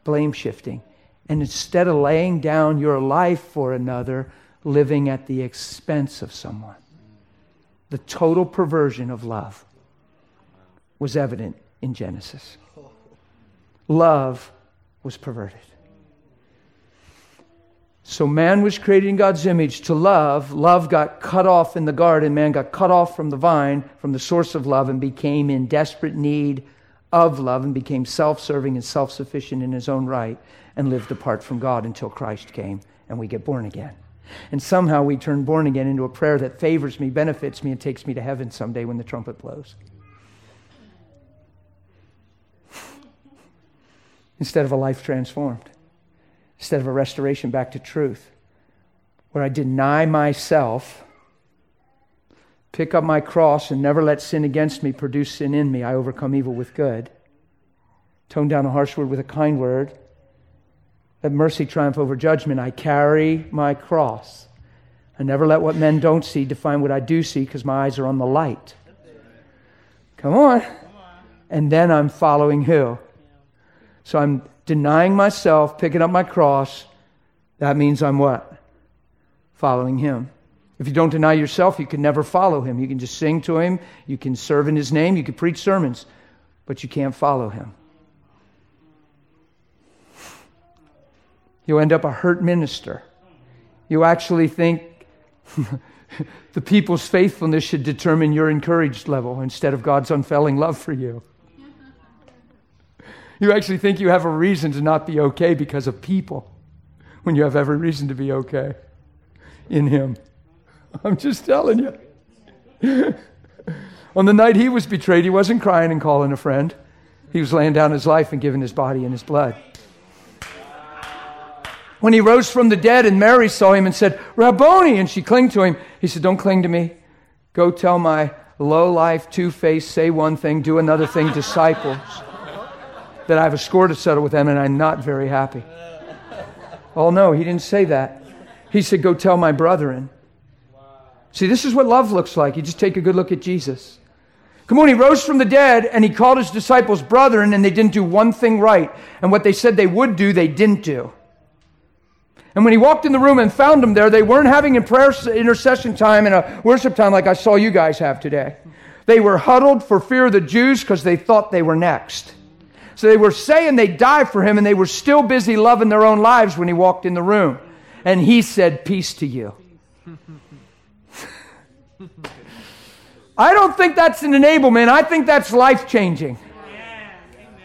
blame shifting. And instead of laying down your life for another, living at the expense of someone. The total perversion of love was evident in Genesis. Love was perverted. So man was created in God's image to love. Love got cut off in the garden. Man got cut off from the vine, from the source of love, and became in desperate need of love and became self serving and self sufficient in his own right and lived apart from God until Christ came and we get born again. And somehow we turn born again into a prayer that favors me, benefits me, and takes me to heaven someday when the trumpet blows. Instead of a life transformed instead of a restoration back to truth, where I deny myself, pick up my cross and never let sin against me produce sin in me. I overcome evil with good. Tone down a harsh word with a kind word. Let mercy triumph over judgment. I carry my cross. I never let what men don't see define what I do see because my eyes are on the light. Come on. And then I'm following who? So I'm denying myself, picking up my cross. That means I'm what? Following him. If you don't deny yourself, you can never follow him. You can just sing to him, you can serve in his name, you can preach sermons, but you can't follow him. You end up a hurt minister. You actually think the people's faithfulness should determine your encouraged level instead of God's unfailing love for you. You actually think you have a reason to not be okay because of people when you have every reason to be okay in Him. I'm just telling you. On the night he was betrayed, he wasn't crying and calling a friend. He was laying down his life and giving his body and his blood. When he rose from the dead and Mary saw him and said, Rabboni, and she clung to him, he said, Don't cling to me. Go tell my low life, two faced, say one thing, do another thing disciples that I have a score to settle with them and I'm not very happy. Oh, no, he didn't say that. He said, Go tell my brethren. See, this is what love looks like. You just take a good look at Jesus. Come on, he rose from the dead and he called his disciples brethren, and they didn't do one thing right. And what they said they would do, they didn't do. And when he walked in the room and found them there, they weren't having a prayer intercession time and a worship time like I saw you guys have today. They were huddled for fear of the Jews because they thought they were next. So they were saying they'd die for him, and they were still busy loving their own lives when he walked in the room. And he said, Peace to you. I don't think that's an enablement. I think that's life changing.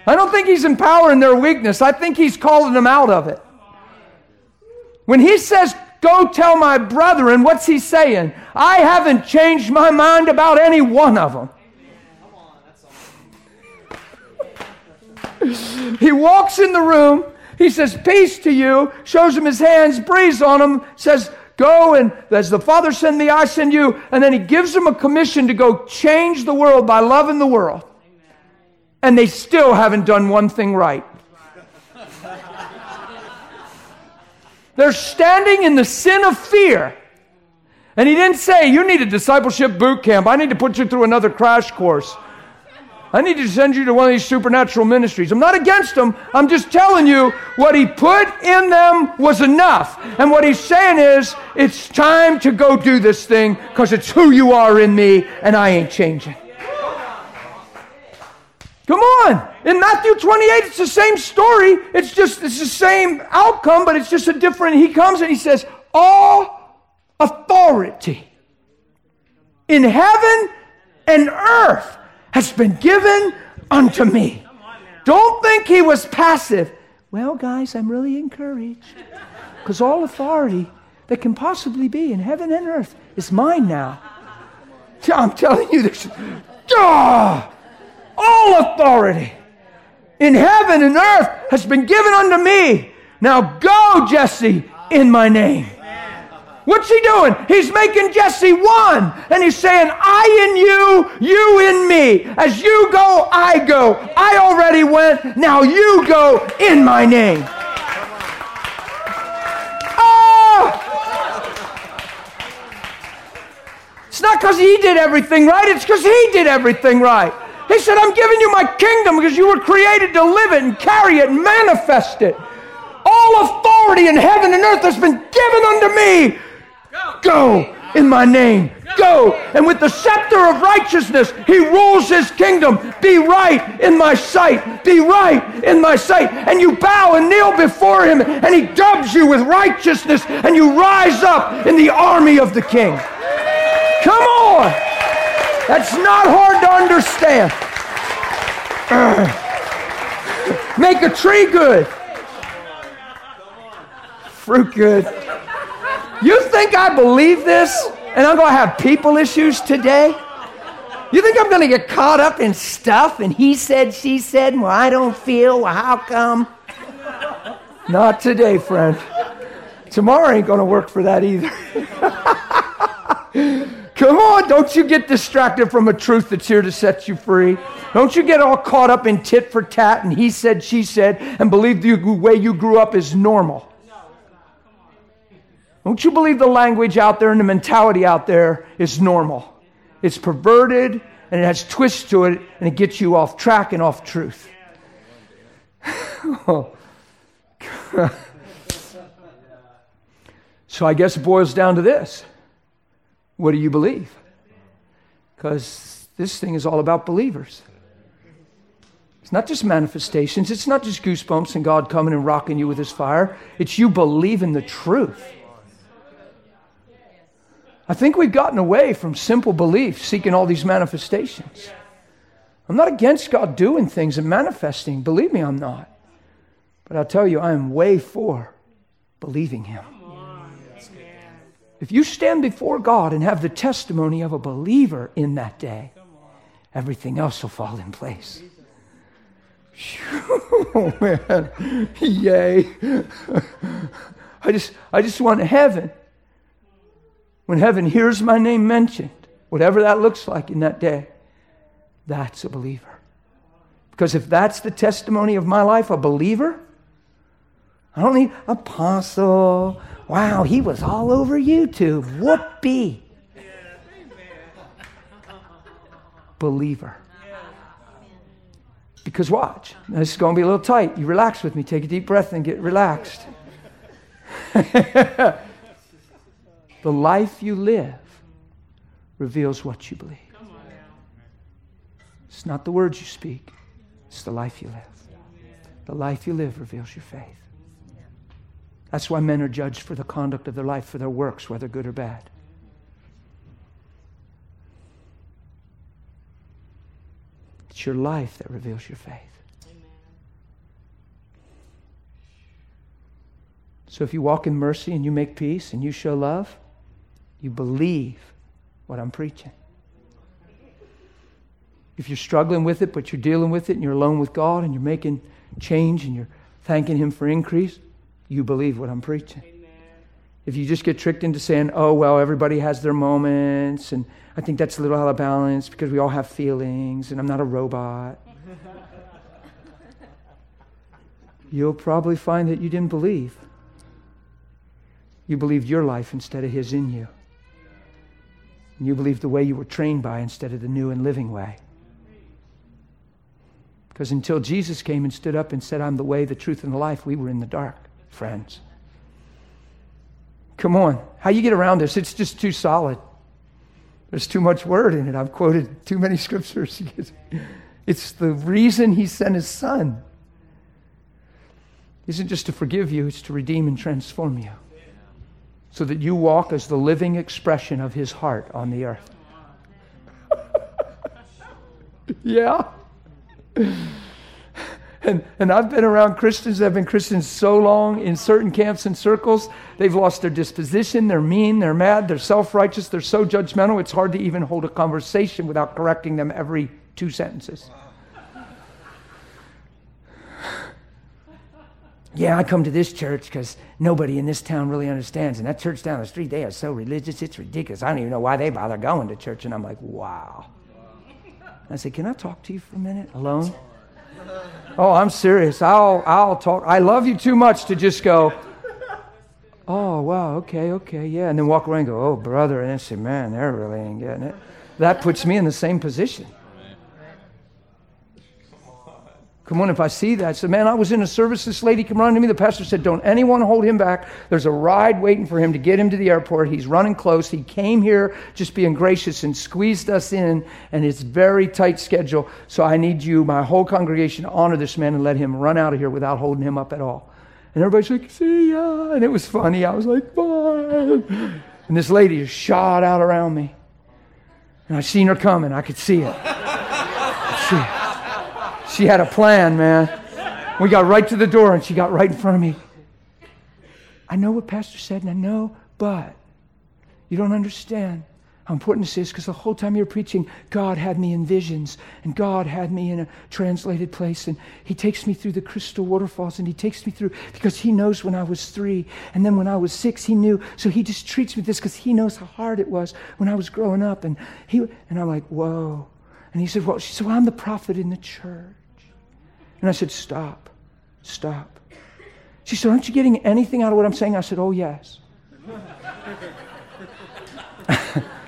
I don't think he's empowering their weakness. I think he's calling them out of it. When he says, Go tell my brethren, what's he saying? I haven't changed my mind about any one of them. he walks in the room. He says, Peace to you, shows him his hands, breathes on him, says, Go and as the Father sent me, I send you. And then he gives them a commission to go change the world by loving the world. And they still haven't done one thing right. They're standing in the sin of fear. And he didn't say, You need a discipleship boot camp. I need to put you through another crash course. I need to send you to one of these supernatural ministries. I'm not against them. I'm just telling you what he put in them was enough. And what he's saying is, it's time to go do this thing because it's who you are in me and I ain't changing. Come on. In Matthew 28, it's the same story. It's just, it's the same outcome, but it's just a different. He comes and he says, All authority in heaven and earth has been given unto me. Don't think he was passive. Well, guys, I'm really encouraged because all authority that can possibly be in heaven and earth is mine now. I'm telling you this. Ah! All authority in heaven and earth has been given unto me. Now go, Jesse, in my name. What's he doing? He's making Jesse one. And he's saying, I in you, you in me. As you go, I go. I already went. Now you go in my name. Oh! It's not because he did everything right, it's because he did everything right. He said, I'm giving you my kingdom because you were created to live it and carry it and manifest it. All authority in heaven and earth has been given unto me. Go in my name. Go. And with the scepter of righteousness, he rules his kingdom. Be right in my sight. Be right in my sight. And you bow and kneel before him, and he dubs you with righteousness, and you rise up in the army of the king. Come on. That's not hard to understand. Make a tree good, fruit good. You think I believe this and I'm going to have people issues today? You think I'm going to get caught up in stuff and he said, she said, well, I don't feel, well, how come? Not today, friend. Tomorrow ain't going to work for that either. Come on, don't you get distracted from a truth that's here to set you free. Don't you get all caught up in tit for tat and he said, she said, and believe the way you grew up is normal. Don't you believe the language out there and the mentality out there is normal? It's perverted and it has twists to it and it gets you off track and off truth. so I guess it boils down to this what do you believe? Because this thing is all about believers. It's not just manifestations, it's not just goosebumps and God coming and rocking you with his fire. It's you believing the truth. I think we've gotten away from simple belief, seeking all these manifestations. I'm not against God doing things and manifesting. Believe me, I'm not. But I'll tell you, I am way for believing Him. If you stand before God and have the testimony of a believer in that day, everything else will fall in place. Oh man, yay. I just, I just want heaven. When heaven hears my name mentioned, whatever that looks like in that day, that's a believer. Because if that's the testimony of my life, a believer, I don't need apostle, Wow, he was all over YouTube. Whoopee. Believer. Because watch, this is going to be a little tight. You relax with me. Take a deep breath and get relaxed. the life you live reveals what you believe. It's not the words you speak, it's the life you live. The life you live reveals your faith. That's why men are judged for the conduct of their life, for their works, whether good or bad. It's your life that reveals your faith. So if you walk in mercy and you make peace and you show love, you believe what I'm preaching. If you're struggling with it, but you're dealing with it and you're alone with God and you're making change and you're thanking Him for increase, you believe what I'm preaching. Amen. If you just get tricked into saying, oh, well, everybody has their moments, and I think that's a little out of balance because we all have feelings, and I'm not a robot, you'll probably find that you didn't believe. You believed your life instead of His in you. And you believed the way you were trained by instead of the new and living way. Because until Jesus came and stood up and said, I'm the way, the truth, and the life, we were in the dark friends. Come on. How you get around this? It's just too solid. There's too much word in it. I've quoted too many scriptures. It's the reason he sent his son. It isn't just to forgive you, it's to redeem and transform you. So that you walk as the living expression of his heart on the earth. yeah. And, and I've been around Christians that have been Christians so long in certain camps and circles, they've lost their disposition. They're mean, they're mad, they're self righteous, they're so judgmental, it's hard to even hold a conversation without correcting them every two sentences. Yeah, I come to this church because nobody in this town really understands. And that church down the street, they are so religious, it's ridiculous. I don't even know why they bother going to church. And I'm like, wow. I said, Can I talk to you for a minute alone? Oh, I'm serious. I'll, I'll talk. I love you too much to just go, oh, wow, okay, okay, yeah. And then walk away and go, oh, brother. And I say, man, they really ain't getting it. That puts me in the same position. Come on, if I see that. So, man, I was in a service. This lady came running to me. The pastor said, Don't anyone hold him back. There's a ride waiting for him to get him to the airport. He's running close. He came here just being gracious and squeezed us in, and it's very tight schedule. So I need you, my whole congregation, to honor this man and let him run out of here without holding him up at all. And everybody's like, See ya. And it was funny. I was like, Bye. And this lady just shot out around me. And I seen her coming. I could see it. She had a plan, man. We got right to the door and she got right in front of me. I know what Pastor said, and I know, but you don't understand. How important this is because the whole time you're preaching, God had me in visions and God had me in a translated place. And He takes me through the crystal waterfalls and He takes me through because He knows when I was three. And then when I was six, He knew. So He just treats me this because He knows how hard it was when I was growing up. And, he, and I'm like, whoa. And He said, well, she said, well, I'm the prophet in the church. And I said, stop, stop. She said, aren't you getting anything out of what I'm saying? I said, oh, yes.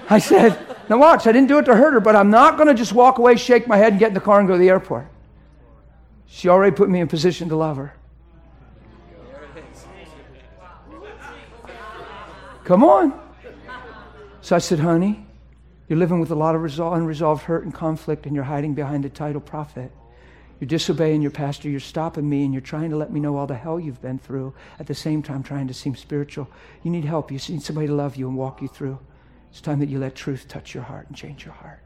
I said, now watch, I didn't do it to hurt her, but I'm not going to just walk away, shake my head, and get in the car and go to the airport. She already put me in position to love her. Come on. So I said, honey, you're living with a lot of unresolved hurt and conflict, and you're hiding behind the title prophet. You're disobeying your pastor, you're stopping me, and you're trying to let me know all the hell you've been through, at the same time trying to seem spiritual. You need help. You need somebody to love you and walk you through. It's time that you let truth touch your heart and change your heart.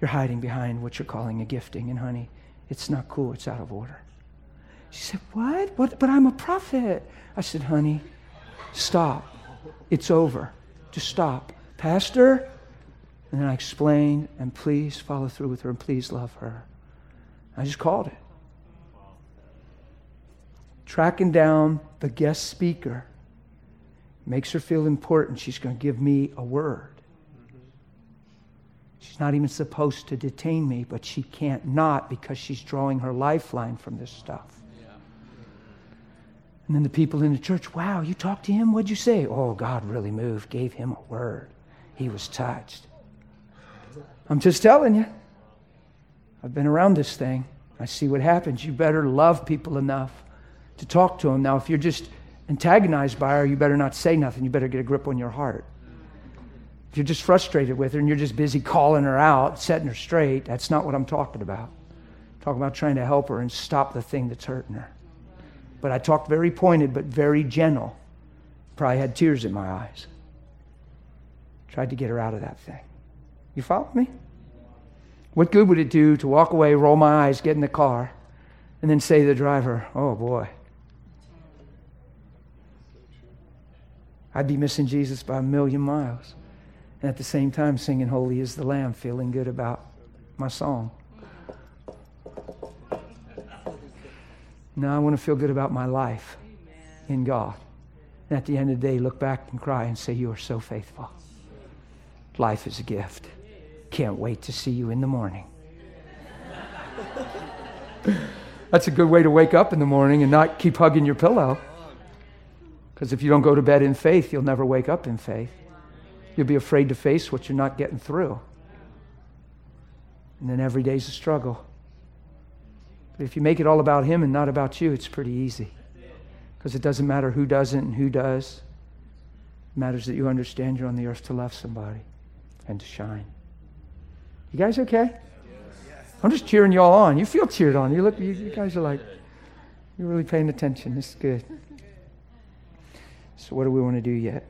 You're hiding behind what you're calling a gifting, and honey, it's not cool. It's out of order. She said, What? what? But I'm a prophet. I said, Honey, stop. It's over. Just stop. Pastor? And then I explained, and please follow through with her, and please love her. I just called it. Tracking down the guest speaker makes her feel important, she's going to give me a word. She's not even supposed to detain me, but she can't not because she's drawing her lifeline from this stuff. And then the people in the church, wow, you talked to him? What'd you say? Oh, God really moved, gave him a word. He was touched. I'm just telling you. I've been around this thing. I see what happens. You better love people enough to talk to them. Now, if you're just antagonized by her, you better not say nothing. You better get a grip on your heart. If you're just frustrated with her and you're just busy calling her out, setting her straight, that's not what I'm talking about. I'm talking about trying to help her and stop the thing that's hurting her. But I talked very pointed, but very gentle. Probably had tears in my eyes. Tried to get her out of that thing. You follow me? What good would it do to walk away, roll my eyes, get in the car, and then say to the driver, oh boy, I'd be missing Jesus by a million miles. And at the same time, singing Holy is the Lamb, feeling good about my song. No, I want to feel good about my life in God. And at the end of the day, look back and cry and say, You are so faithful. Life is a gift. Can't wait to see you in the morning. That's a good way to wake up in the morning and not keep hugging your pillow. Because if you don't go to bed in faith, you'll never wake up in faith. You'll be afraid to face what you're not getting through. And then every day's a struggle. But if you make it all about Him and not about you, it's pretty easy. Because it doesn't matter who doesn't and who does. It matters that you understand you're on the earth to love somebody and to shine. You guys okay? I'm just cheering you all on. You feel cheered on. You look. You, you guys are like, you're really paying attention. This is good. So, what do we want to do yet?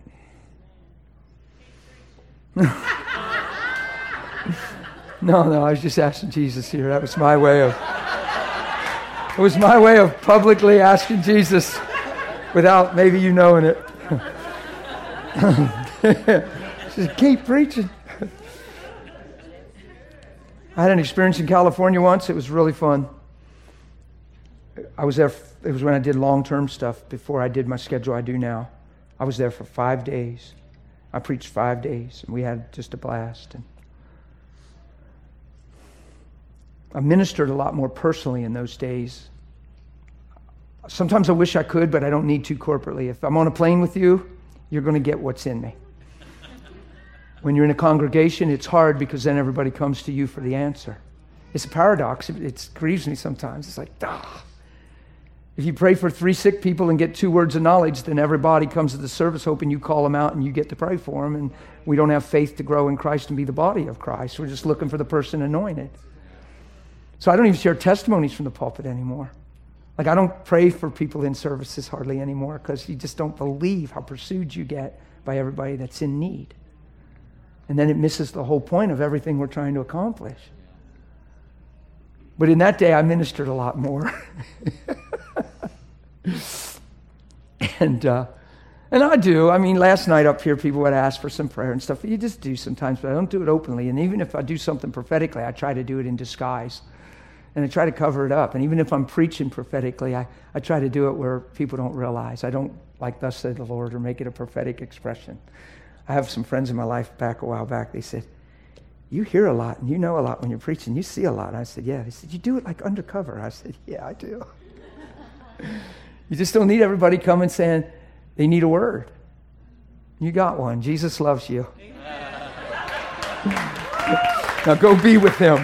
no, no, I was just asking Jesus here. That was my way of. It was my way of publicly asking Jesus without maybe you knowing it. just keep preaching. I had an experience in California once. It was really fun. I was there, it was when I did long term stuff before I did my schedule I do now. I was there for five days. I preached five days, and we had just a blast. And I ministered a lot more personally in those days. Sometimes I wish I could, but I don't need to corporately. If I'm on a plane with you, you're going to get what's in me. When you're in a congregation, it's hard because then everybody comes to you for the answer. It's a paradox. It, it grieves me sometimes. It's like, ah. If you pray for three sick people and get two words of knowledge, then everybody comes to the service hoping you call them out and you get to pray for them. And we don't have faith to grow in Christ and be the body of Christ. We're just looking for the person anointed. So I don't even share testimonies from the pulpit anymore. Like, I don't pray for people in services hardly anymore because you just don't believe how pursued you get by everybody that's in need. And then it misses the whole point of everything we're trying to accomplish. But in that day, I ministered a lot more. and uh, And I do. I mean, last night up here, people would ask for some prayer and stuff. You just do sometimes, but I don't do it openly. And even if I do something prophetically, I try to do it in disguise. And I try to cover it up. And even if I'm preaching prophetically, I, I try to do it where people don't realize. I don't like, thus said the Lord, or make it a prophetic expression. I have some friends in my life back a while back. They said, You hear a lot and you know a lot when you're preaching. You see a lot. I said, Yeah. They said, You do it like undercover. I said, Yeah, I do. you just don't need everybody coming saying, they need a word. You got one. Jesus loves you. now go be with him.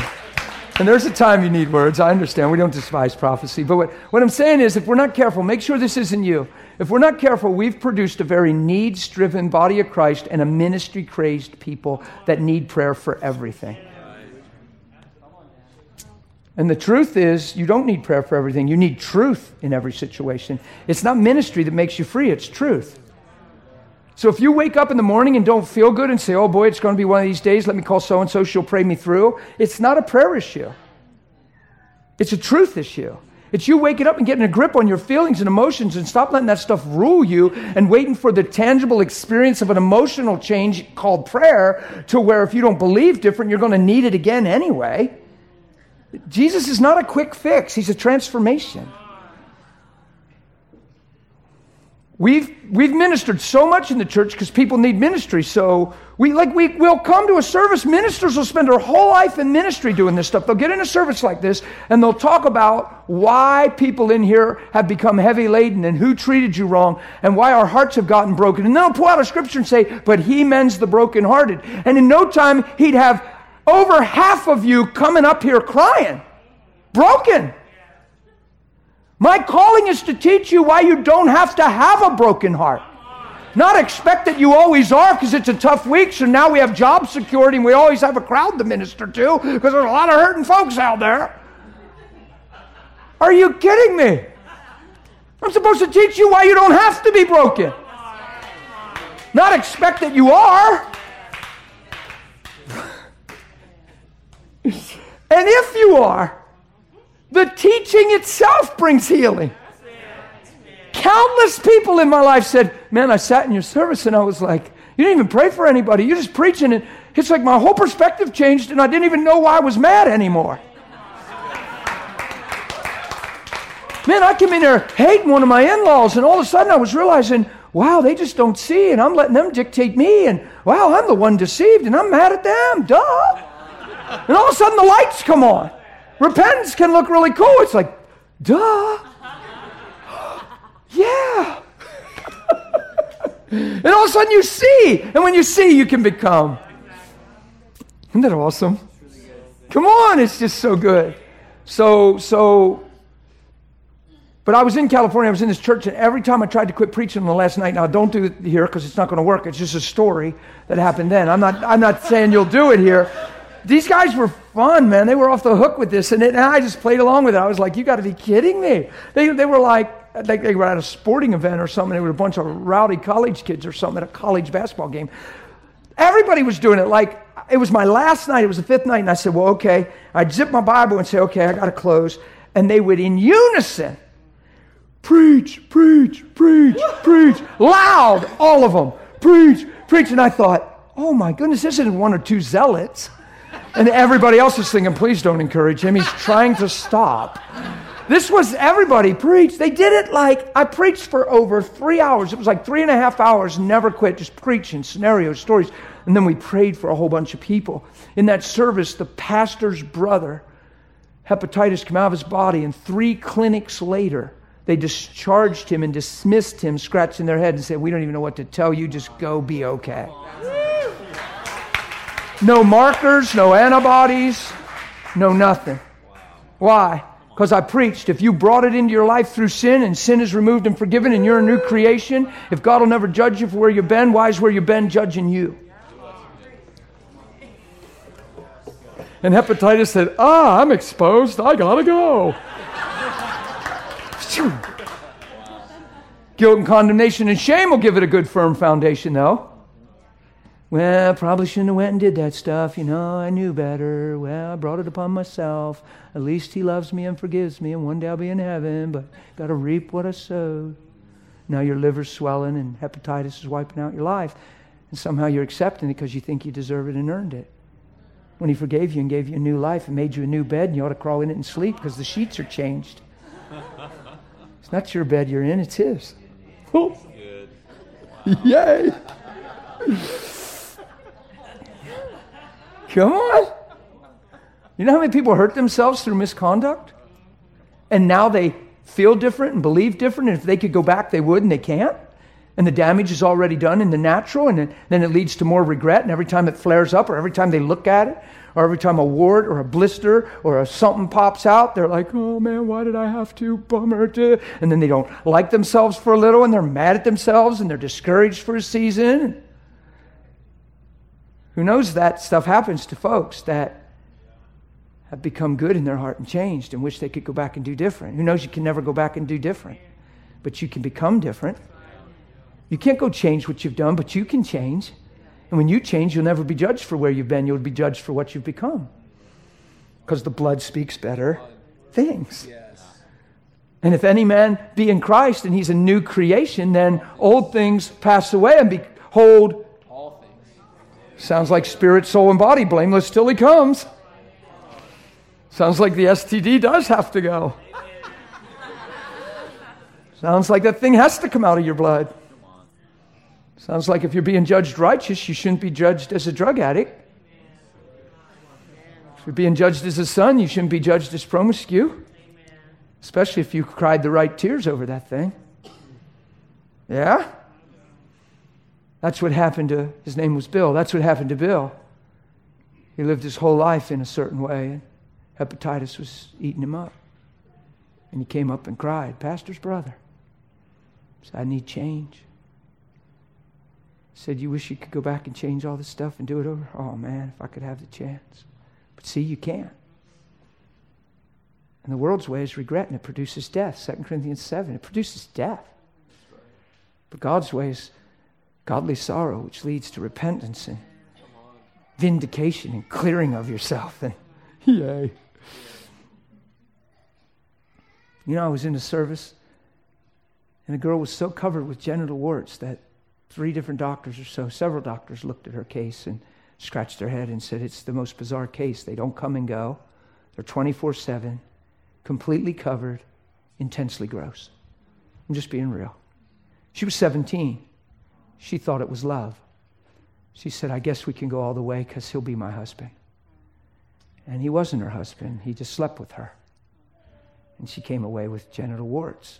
And there's a time you need words. I understand. We don't despise prophecy. But what, what I'm saying is, if we're not careful, make sure this isn't you. If we're not careful, we've produced a very needs driven body of Christ and a ministry crazed people that need prayer for everything. And the truth is, you don't need prayer for everything. You need truth in every situation. It's not ministry that makes you free, it's truth. So if you wake up in the morning and don't feel good and say, oh boy, it's going to be one of these days, let me call so and so, she'll pray me through, it's not a prayer issue. It's a truth issue. It's you waking up and getting a grip on your feelings and emotions and stop letting that stuff rule you and waiting for the tangible experience of an emotional change called prayer to where if you don't believe different, you're going to need it again anyway. Jesus is not a quick fix, he's a transformation. We've, we've ministered so much in the church because people need ministry. So we like we will come to a service. Ministers will spend their whole life in ministry doing this stuff. They'll get in a service like this and they'll talk about why people in here have become heavy laden and who treated you wrong and why our hearts have gotten broken. And then they'll pull out a scripture and say, "But He mends the brokenhearted." And in no time, he'd have over half of you coming up here crying, broken. My calling is to teach you why you don't have to have a broken heart. Not expect that you always are because it's a tough week. So now we have job security and we always have a crowd to minister to because there's a lot of hurting folks out there. Are you kidding me? I'm supposed to teach you why you don't have to be broken. Not expect that you are. And if you are, the teaching itself brings healing. Countless people in my life said, Man, I sat in your service and I was like, You didn't even pray for anybody. You're just preaching. And it's like my whole perspective changed and I didn't even know why I was mad anymore. Man, I came in there hating one of my in laws, and all of a sudden I was realizing, wow, they just don't see, and I'm letting them dictate me, and wow, I'm the one deceived, and I'm mad at them. Duh. And all of a sudden the lights come on. Repentance can look really cool. It's like, duh. yeah. and all of a sudden you see. And when you see, you can become. Isn't that awesome? Come on, it's just so good. So, so, but I was in California, I was in this church, and every time I tried to quit preaching on the last night, now don't do it here because it's not going to work. It's just a story that happened then. I'm not, I'm not saying you'll do it here, these guys were fun, man. They were off the hook with this, and, it, and I just played along with it. I was like, "You got to be kidding me!" They, they were like, like they were at a sporting event or something. They were a bunch of rowdy college kids or something at a college basketball game. Everybody was doing it. Like it was my last night. It was the fifth night, and I said, "Well, okay." I'd zip my Bible and say, "Okay, I got to close," and they would in unison preach, preach, preach, preach, loud, all of them, preach, preach. And I thought, oh my goodness, this isn't one or two zealots. And everybody else is thinking, please don't encourage him. He's trying to stop. This was everybody preached. They did it like I preached for over three hours. It was like three and a half hours, never quit, just preaching scenarios, stories. And then we prayed for a whole bunch of people. In that service, the pastor's brother, hepatitis came out of his body, and three clinics later, they discharged him and dismissed him, scratching their head and said, We don't even know what to tell you, just go be okay. No markers, no antibodies, no nothing. Why? Because I preached. If you brought it into your life through sin and sin is removed and forgiven and you're a new creation, if God will never judge you for where you've been, why is where you've been judging you? And hepatitis said, Ah, I'm exposed. I gotta go. Guilt and condemnation and shame will give it a good firm foundation, though. Well, I probably shouldn't have went and did that stuff. You know, I knew better. Well, I brought it upon myself. At least he loves me and forgives me, and one day I'll be in heaven, but got to reap what I sowed. Now your liver's swelling and hepatitis is wiping out your life. And somehow you're accepting it because you think you deserve it and earned it. When he forgave you and gave you a new life and made you a new bed, and you ought to crawl in it and sleep because the sheets are changed. It's not your bed you're in, it's his. Oh. Yay! Come on. You know how many people hurt themselves through misconduct? And now they feel different and believe different, and if they could go back, they would, and they can't. And the damage is already done in the natural, and then it leads to more regret. And every time it flares up, or every time they look at it, or every time a wart or a blister or a something pops out, they're like, oh man, why did I have to? Bummer. To. And then they don't like themselves for a little, and they're mad at themselves, and they're discouraged for a season. Who knows that stuff happens to folks that have become good in their heart and changed and wish they could go back and do different. Who knows you can never go back and do different, but you can become different. You can't go change what you've done, but you can change. And when you change, you'll never be judged for where you've been, you'll be judged for what you've become. Because the blood speaks better things. And if any man be in Christ and he's a new creation, then old things pass away and behold, sounds like spirit, soul, and body, blameless till he comes. Sounds like the STD does have to go. Sounds like that thing has to come out of your blood. Sounds like if you're being judged righteous, you shouldn't be judged as a drug addict. If you're being judged as a son, you shouldn't be judged as promiscuous, especially if you cried the right tears over that thing. Yeah? That's what happened to, his name was Bill. That's what happened to Bill. He lived his whole life in a certain way and hepatitis was eating him up. And he came up and cried, Pastor's brother. Said, I need change. Said, You wish you could go back and change all this stuff and do it over? Oh man, if I could have the chance. But see, you can't. And the world's way is regret, and it produces death. 2 Corinthians 7, it produces death. But God's way is godly sorrow, which leads to repentance and vindication and clearing of yourself. And yay. You know, I was in a service, and a girl was so covered with genital warts that three different doctors or so, several doctors looked at her case and scratched their head and said, It's the most bizarre case. They don't come and go, they're 24 7, completely covered, intensely gross. I'm just being real. She was 17. She thought it was love. She said, I guess we can go all the way because he'll be my husband. And he wasn't her husband, he just slept with her and she came away with genital warts.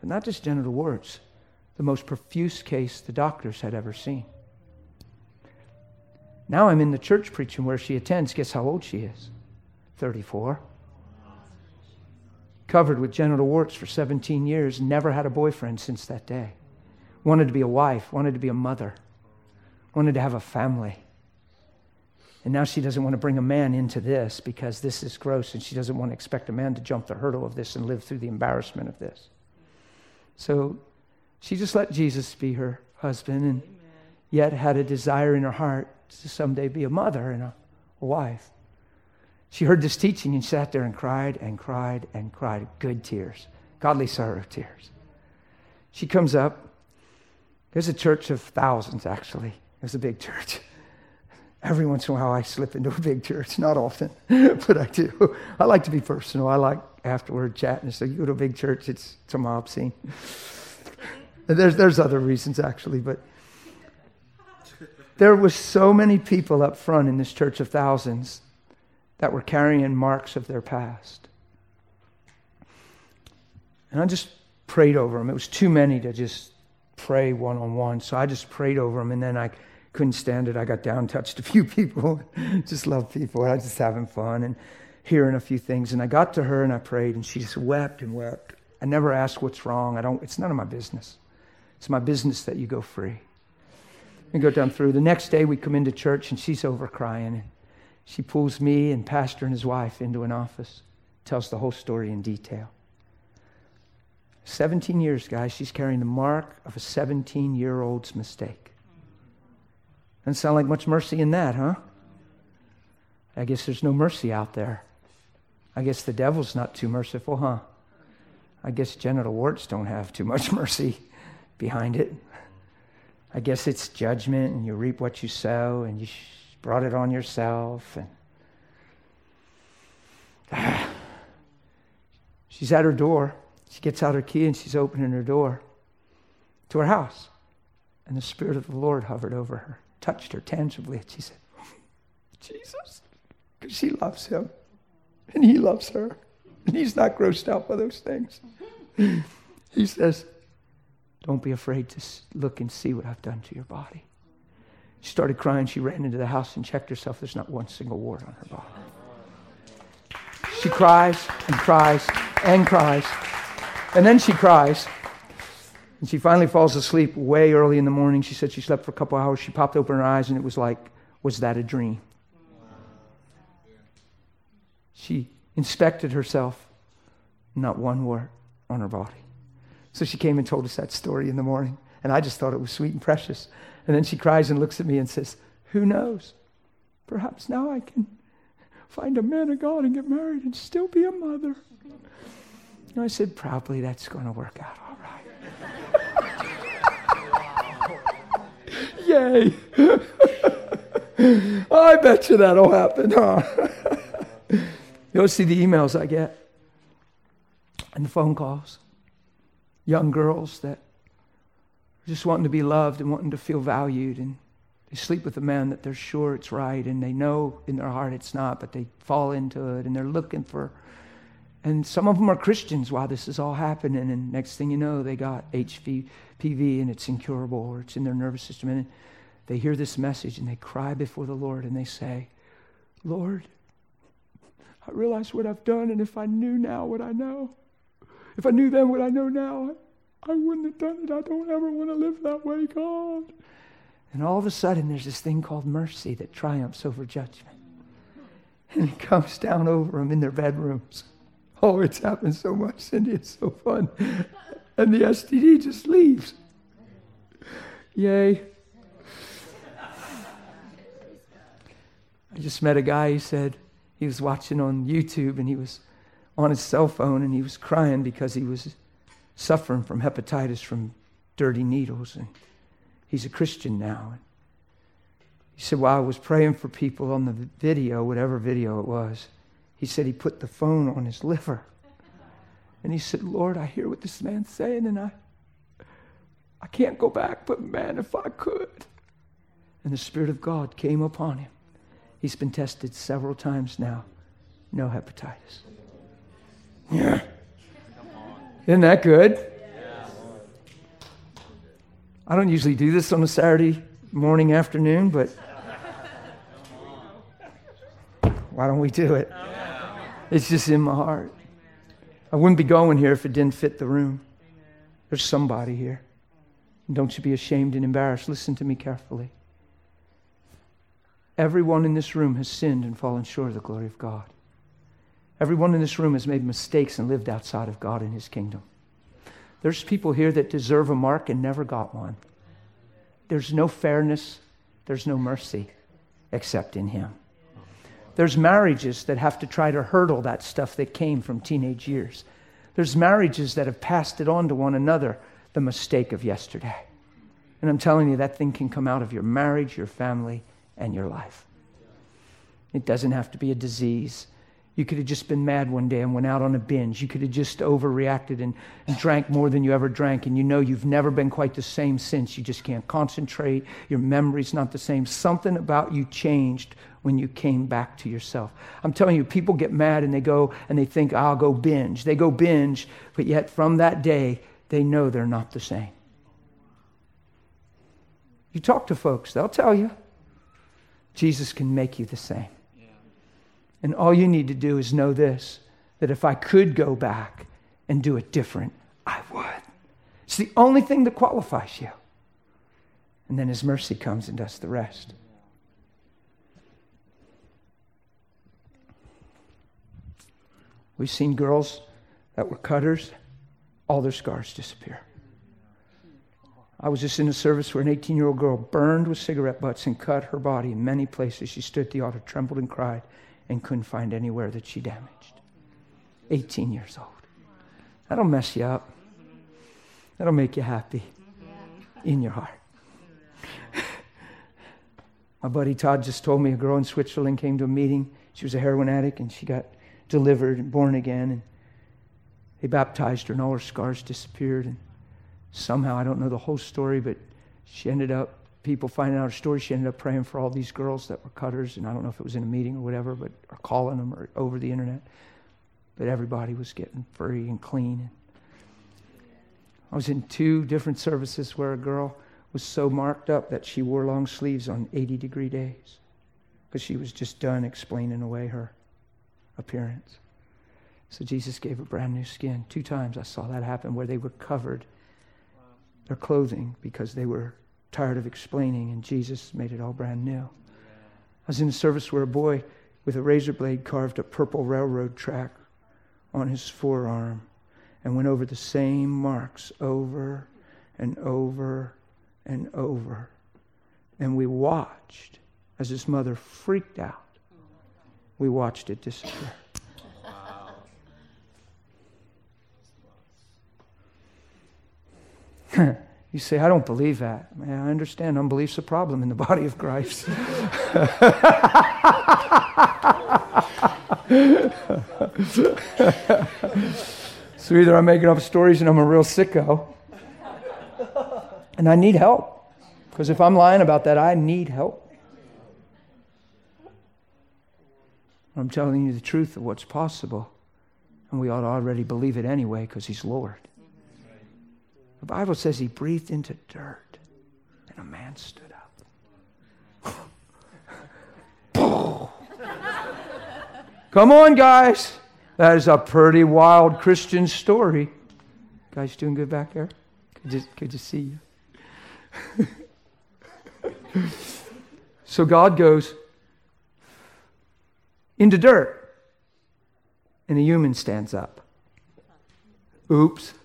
But not just genital warts, the most profuse case the doctors had ever seen. Now I'm in the church preaching where she attends. Guess how old she is? 34. Covered with genital warts for 17 years, never had a boyfriend since that day. Wanted to be a wife, wanted to be a mother, wanted to have a family. And now she doesn't want to bring a man into this because this is gross, and she doesn't want to expect a man to jump the hurdle of this and live through the embarrassment of this. So she just let Jesus be her husband, and yet had a desire in her heart to someday be a mother and a, a wife. She heard this teaching and sat there and cried and cried and cried. Good tears, godly sorrow tears. She comes up. There's a church of thousands, actually. It was a big church. Every once in a while, I slip into a big church. Not often, but I do. I like to be personal. I like afterward chatting. So you go to a big church, it's, it's a mob scene. There's, there's other reasons, actually, but there was so many people up front in this church of thousands that were carrying marks of their past. And I just prayed over them. It was too many to just pray one on one. So I just prayed over them, and then I couldn't stand it. I got down, touched a few people, just love people. I was just having fun and hearing a few things. And I got to her and I prayed, and she just wept and wept. I never asked what's wrong. I don't. It's none of my business. It's my business that you go free. We go down through. The next day we come into church and she's over crying. And she pulls me and pastor and his wife into an office, tells the whole story in detail. 17 years, guys, she's carrying the mark of a 17 year old's mistake. Doesn't sound like much mercy in that, huh? I guess there's no mercy out there. I guess the devil's not too merciful, huh? I guess genital warts don't have too much mercy. behind it. I guess it's judgment, and you reap what you sow, and you brought it on yourself. And she's at her door. She gets out her key and she's opening her door to her house. And the Spirit of the Lord hovered over her, touched her tangibly, and she said, Jesus, because she loves him, and he loves her, and he's not grossed out by those things. He says, Don't be afraid to look and see what I've done to your body. She started crying. She ran into the house and checked herself. There's not one single wart on her body. She cries and cries and cries. And then she cries. And she finally falls asleep way early in the morning. She said she slept for a couple hours. She popped open her eyes, and it was like, was that a dream? She inspected herself, not one wart on her body. So she came and told us that story in the morning. And I just thought it was sweet and precious. And then she cries and looks at me and says, Who knows? Perhaps now I can find a man of God and get married and still be a mother. And I said, Probably that's going to work out all right. Yay. Oh, I bet you that'll happen, huh? You'll see the emails I get and the phone calls. Young girls that are just wanting to be loved and wanting to feel valued and they sleep with a man that they're sure it's right and they know in their heart it's not, but they fall into it and they're looking for and some of them are Christians while this is all happening. And next thing you know, they got HPV and it's incurable or it's in their nervous system. And they hear this message and they cry before the Lord and they say, Lord, I realize what I've done. And if I knew now what I know, if I knew then what I know now, I wouldn't have done it. I don't ever want to live that way, God. And all of a sudden, there's this thing called mercy that triumphs over judgment. And it comes down over them in their bedrooms. Oh, it's happened so much, Cindy. It's so fun. And the STD just leaves. Yay. I just met a guy, he said he was watching on YouTube and he was on his cell phone and he was crying because he was suffering from hepatitis from dirty needles. And he's a Christian now. He said, While I was praying for people on the video, whatever video it was, he said he put the phone on his liver. And he said, Lord, I hear what this man's saying, and I, I can't go back, but man, if I could. And the Spirit of God came upon him. He's been tested several times now. No hepatitis. Yeah. Isn't that good? I don't usually do this on a Saturday morning, afternoon, but why don't we do it? It's just in my heart. I wouldn't be going here if it didn't fit the room. There's somebody here. Don't you be ashamed and embarrassed. Listen to me carefully. Everyone in this room has sinned and fallen short of the glory of God. Everyone in this room has made mistakes and lived outside of God and His kingdom. There's people here that deserve a mark and never got one. There's no fairness, there's no mercy except in Him. There's marriages that have to try to hurdle that stuff that came from teenage years. There's marriages that have passed it on to one another, the mistake of yesterday. And I'm telling you, that thing can come out of your marriage, your family, and your life. It doesn't have to be a disease. You could have just been mad one day and went out on a binge. You could have just overreacted and, and, drank more than you ever drank, and you know you've never been quite the same since. You just can't concentrate. Your memory's not the same. Something about you changed when you came back to yourself. I'm telling you, people get mad and they go and they think, I'll go binge. They go binge, but yet from that day, they know they're not the same. You talk to folks, they'll tell you. Jesus can make you the same. And all you need to do is know this that if I could go back and do it different, I would. It's the only thing that qualifies you. And then His mercy comes and does the rest. We've seen girls that were cutters, all their scars disappear. I was just in a service where an 18 year old girl burned with cigarette butts and cut her body in many places. She stood at the altar, trembled, and cried and couldn't find anywhere that she damaged. 18 years old. That'll mess you up. That'll make you happy. in your heart. My buddy Todd just told me a girl in Switzerland came to a meeting. She was a heroin addict and she got delivered and born again. And they baptized her and all her scars disappeared. And somehow, I don't know the whole story, but she ended up, people finding out her story, she ended up praying for all these girls that were cutters. And I don't know if it was in a meeting or whatever, but or calling them or over the internet. But everybody was getting free and clean. I was in two different services where a girl was so marked up that she wore long sleeves on 80 degree days because she was just done explaining away her appearance. So Jesus gave a brand new skin. Two times I saw that happen where they were covered their clothing because they were tired of explaining, and Jesus made it all brand new. I was in a service where a boy with a razor blade carved a purple railroad track on his forearm and went over the same marks over and over and over. And we watched as his mother freaked out. We watched it disappear. you say, I don't believe that. Man, I understand unbelief's a problem in the body of Christ. so either I'm making up stories and I'm a real sicko, and I need help. Because if I'm lying about that, I need help. I'm telling you the truth of what's possible. And we ought to already believe it anyway because He's Lord. The Bible says He breathed into dirt and a man stood up. Come on, guys. That is a pretty wild Christian story. Guys, doing good back there? Good to, good to see you. so God goes into dirt, and a human stands up. Oops.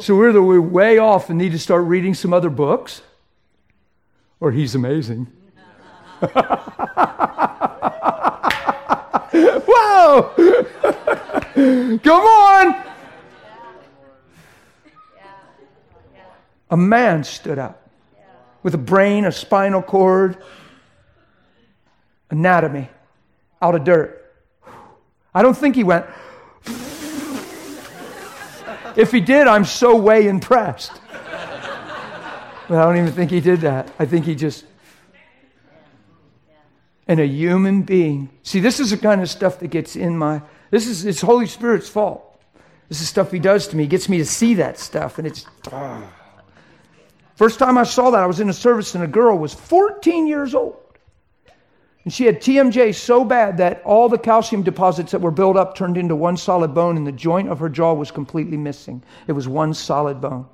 So we're way off and need to start reading some other books, or he's amazing. Whoa! Come on! A man stood up with a brain, a spinal cord, anatomy out of dirt. I don't think he went. if he did, I'm so way impressed. But I don't even think he did that. I think he just. And a human being. See, this is the kind of stuff that gets in my. This is it's Holy Spirit's fault. This is stuff he does to me. He gets me to see that stuff, and it's. Ah. First time I saw that, I was in a service, and a girl was 14 years old. And she had TMJ so bad that all the calcium deposits that were built up turned into one solid bone, and the joint of her jaw was completely missing. It was one solid bone.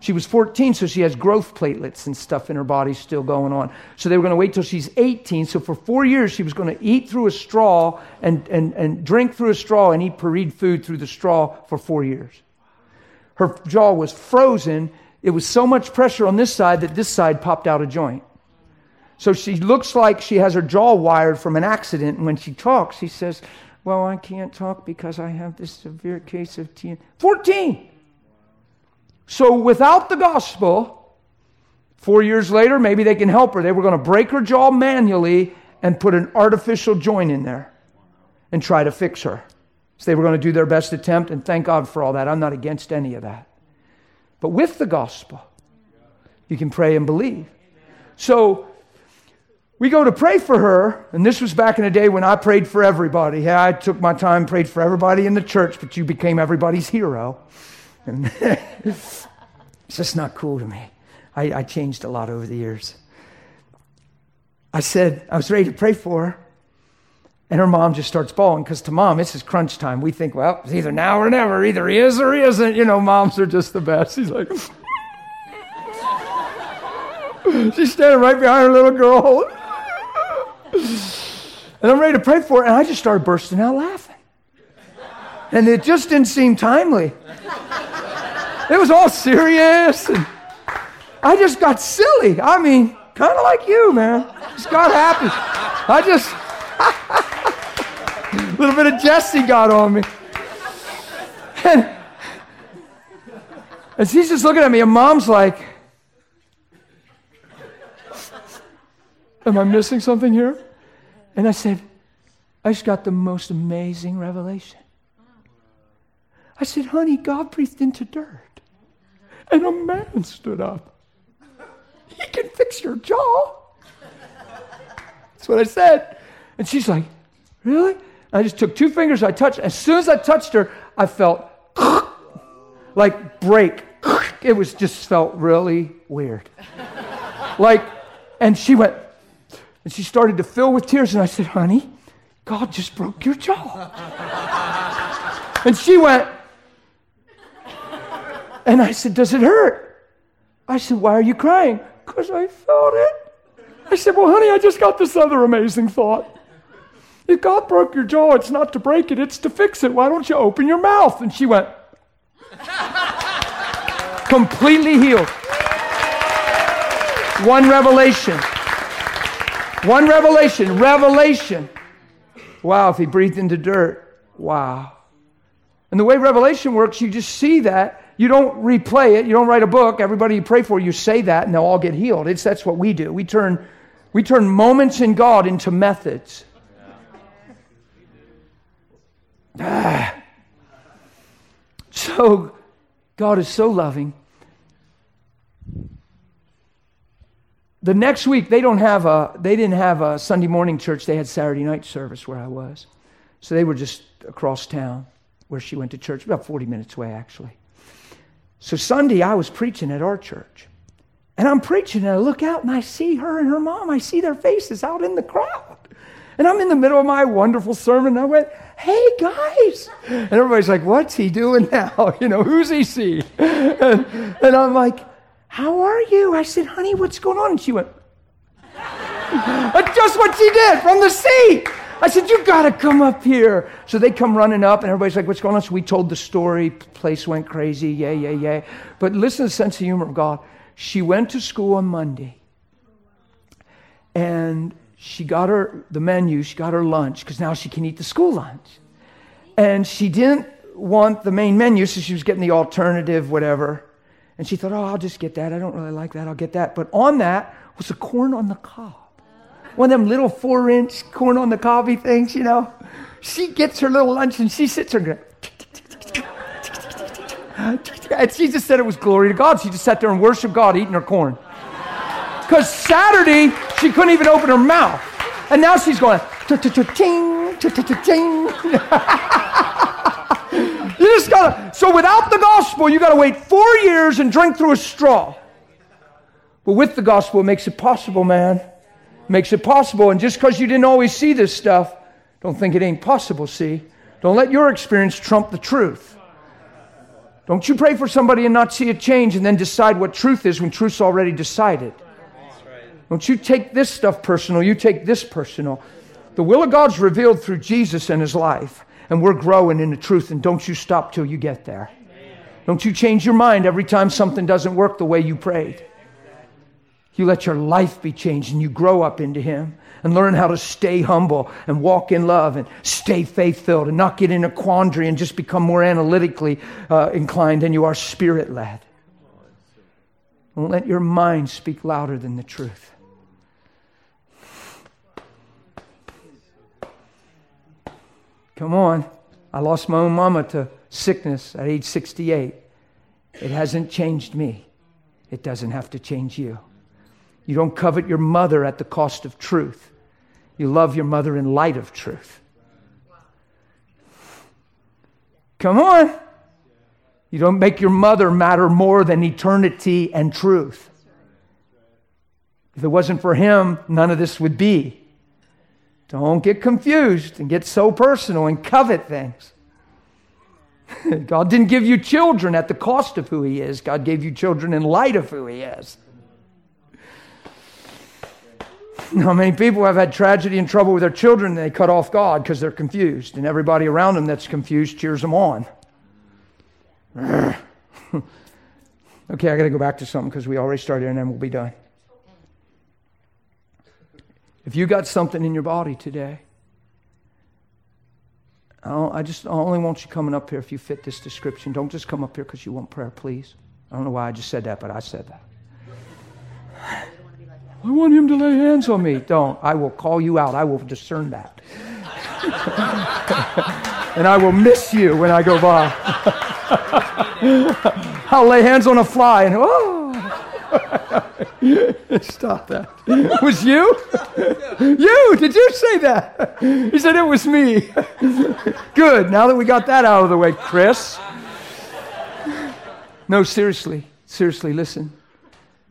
She was 14, so she has growth platelets and stuff in her body still going on. So they were going to wait till she's 18. So for four years, she was going to eat through a straw and, and, and drink through a straw and eat pureed food through the straw for four years. Her jaw was frozen. It was so much pressure on this side that this side popped out a joint. So she looks like she has her jaw wired from an accident. And when she talks, she says, Well, I can't talk because I have this severe case of TN. 14! So without the gospel, four years later, maybe they can help her. They were going to break her jaw manually and put an artificial joint in there and try to fix her. So they were going to do their best attempt, and thank God for all that. I'm not against any of that. But with the gospel, you can pray and believe. So we go to pray for her, and this was back in the day when I prayed for everybody. Yeah, I took my time, prayed for everybody in the church, but you became everybody's hero. And it's just not cool to me. I, I changed a lot over the years. I said, I was ready to pray for her. And her mom just starts bawling because to mom, this is crunch time. We think, well, it's either now or never. Either he is or he isn't. You know, moms are just the best. She's like, she's standing right behind her little girl. and I'm ready to pray for it, And I just started bursting out laughing. And it just didn't seem timely. It was all serious. And I just got silly. I mean, kind of like you, man. Just got happy. I just, a little bit of Jesse got on me. And And she's just looking at me, and mom's like, Am I missing something here? And I said, I just got the most amazing revelation. I said, honey, God breathed into dirt, and a man stood up. He can fix your jaw. That's what I said. And she's like, Really? I just took two fingers, I touched. As soon as I touched her, I felt like break. It was just felt really weird. Like, and she went, and she started to fill with tears. And I said, honey, God just broke your jaw. and she went, and I said, does it hurt? I said, why are you crying? Because I felt it. I said, well, honey, I just got this other amazing thought. If God broke your jaw, it's not to break it, it's to fix it. Why don't you open your mouth? And she went, completely healed. One revelation. One revelation, revelation. Wow, if he breathed into dirt, wow. And the way revelation works, you just see that. You don't replay it. You don't write a book. Everybody you pray for, you say that, and they'll all get healed. It's, that's what we do. We turn, we turn moments in God into methods. Ah. So, God is so loving. The next week, they don't have a, they didn't have a Sunday morning church. They had Saturday night service where I was. So they were just across town where she went to church, about 40 minutes away, actually. So Sunday, I was preaching at our church. And I'm preaching, and I look out and I see her and her mom. I see their faces out in the crowd. And I'm in the middle of my wonderful sermon. And I went, hey, guys. And everybody's like, what's he doing now? You know, who's he see? And, and I'm like, how are you? I said, Honey, what's going on? And she went, Just what she did from the seat. I said, You got to come up here. So they come running up, and everybody's like, What's going on? So we told the story. Place went crazy. Yay, yay, yay. But listen to the sense of humor of God. She went to school on Monday, and she got her the menu, she got her lunch, because now she can eat the school lunch. And she didn't want the main menu, so she was getting the alternative, whatever. And she thought, oh, I'll just get that. I don't really like that. I'll get that. But on that was a corn on the cob. One of them little four inch corn on the cobby things, you know. She gets her little lunch and she sits there and goes, and she just said it was glory to God. She just sat there and worshiped God eating her corn. Because Saturday, she couldn't even open her mouth. And now she's going, ting, ting. Just gotta, so without the gospel, you gotta wait four years and drink through a straw. But with the gospel, it makes it possible, man. It makes it possible. And just because you didn't always see this stuff, don't think it ain't possible, see? Don't let your experience trump the truth. Don't you pray for somebody and not see a change and then decide what truth is when truth's already decided. Don't you take this stuff personal, you take this personal. The will of God's revealed through Jesus and his life and we're growing in the truth. And don't you stop till you get there. Don't you change your mind every time something doesn't work the way you prayed. You let your life be changed and you grow up into Him and learn how to stay humble and walk in love and stay faith filled and not get in a quandary and just become more analytically uh, inclined than you are spirit led. Don't let your mind speak louder than the truth. Come on. I lost my own mama to sickness at age 68. It hasn't changed me. It doesn't have to change you. You don't covet your mother at the cost of truth. You love your mother in light of truth. Come on. You don't make your mother matter more than eternity and truth. If it wasn't for him, none of this would be. Don't get confused and get so personal and covet things. God didn't give you children at the cost of who He is, God gave you children in light of who He is. How many people have had tragedy and trouble with their children and they cut off God because they're confused, and everybody around them that's confused cheers them on? okay, I got to go back to something because we already started and then we'll be done. If you got something in your body today, I just I only want you coming up here if you fit this description. Don't just come up here because you want prayer, please. I don't know why I just said that, but I said that. I want him to lay hands on me. Don't. I will call you out. I will discern that. and I will miss you when I go by. I'll lay hands on a fly and oh. Stop that. It was you? you, did you say that? He said it was me. Good. Now that we got that out of the way, Chris. No, seriously. Seriously, listen.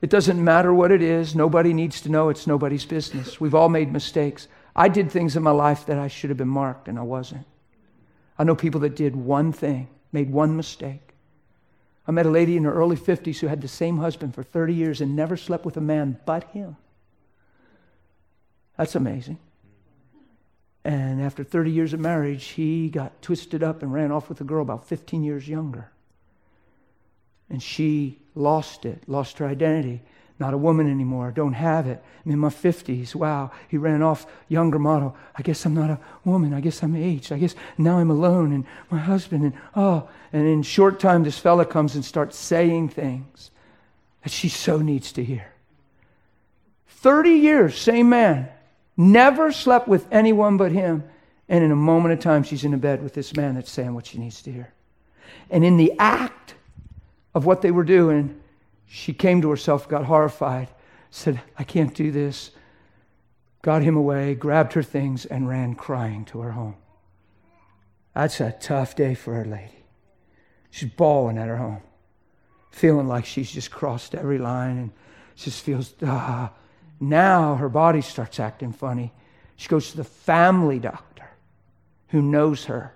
It doesn't matter what it is. Nobody needs to know. It's nobody's business. We've all made mistakes. I did things in my life that I should have been marked, and I wasn't. I know people that did one thing, made one mistake. I met a lady in her early 50s who had the same husband for 30 years and never slept with a man but him. That's amazing. And after 30 years of marriage, he got twisted up and ran off with a girl about 15 years younger. And she lost it, lost her identity. Not a woman anymore, don't have it. I'm in my 50s. Wow, he ran off, younger model. I guess I'm not a woman. I guess I'm aged. I guess now I'm alone and my husband. And oh, and in short time, this fella comes and starts saying things that she so needs to hear. 30 years, same man, never slept with anyone but him. And in a moment of time, she's in a bed with this man that's saying what she needs to hear. And in the act of what they were doing, she came to herself, got horrified, said, I can't do this. Got him away, grabbed her things, and ran crying to her home. That's a tough day for her lady. She's bawling at her home, feeling like she's just crossed every line and just feels, ah. Now her body starts acting funny. She goes to the family doctor who knows her,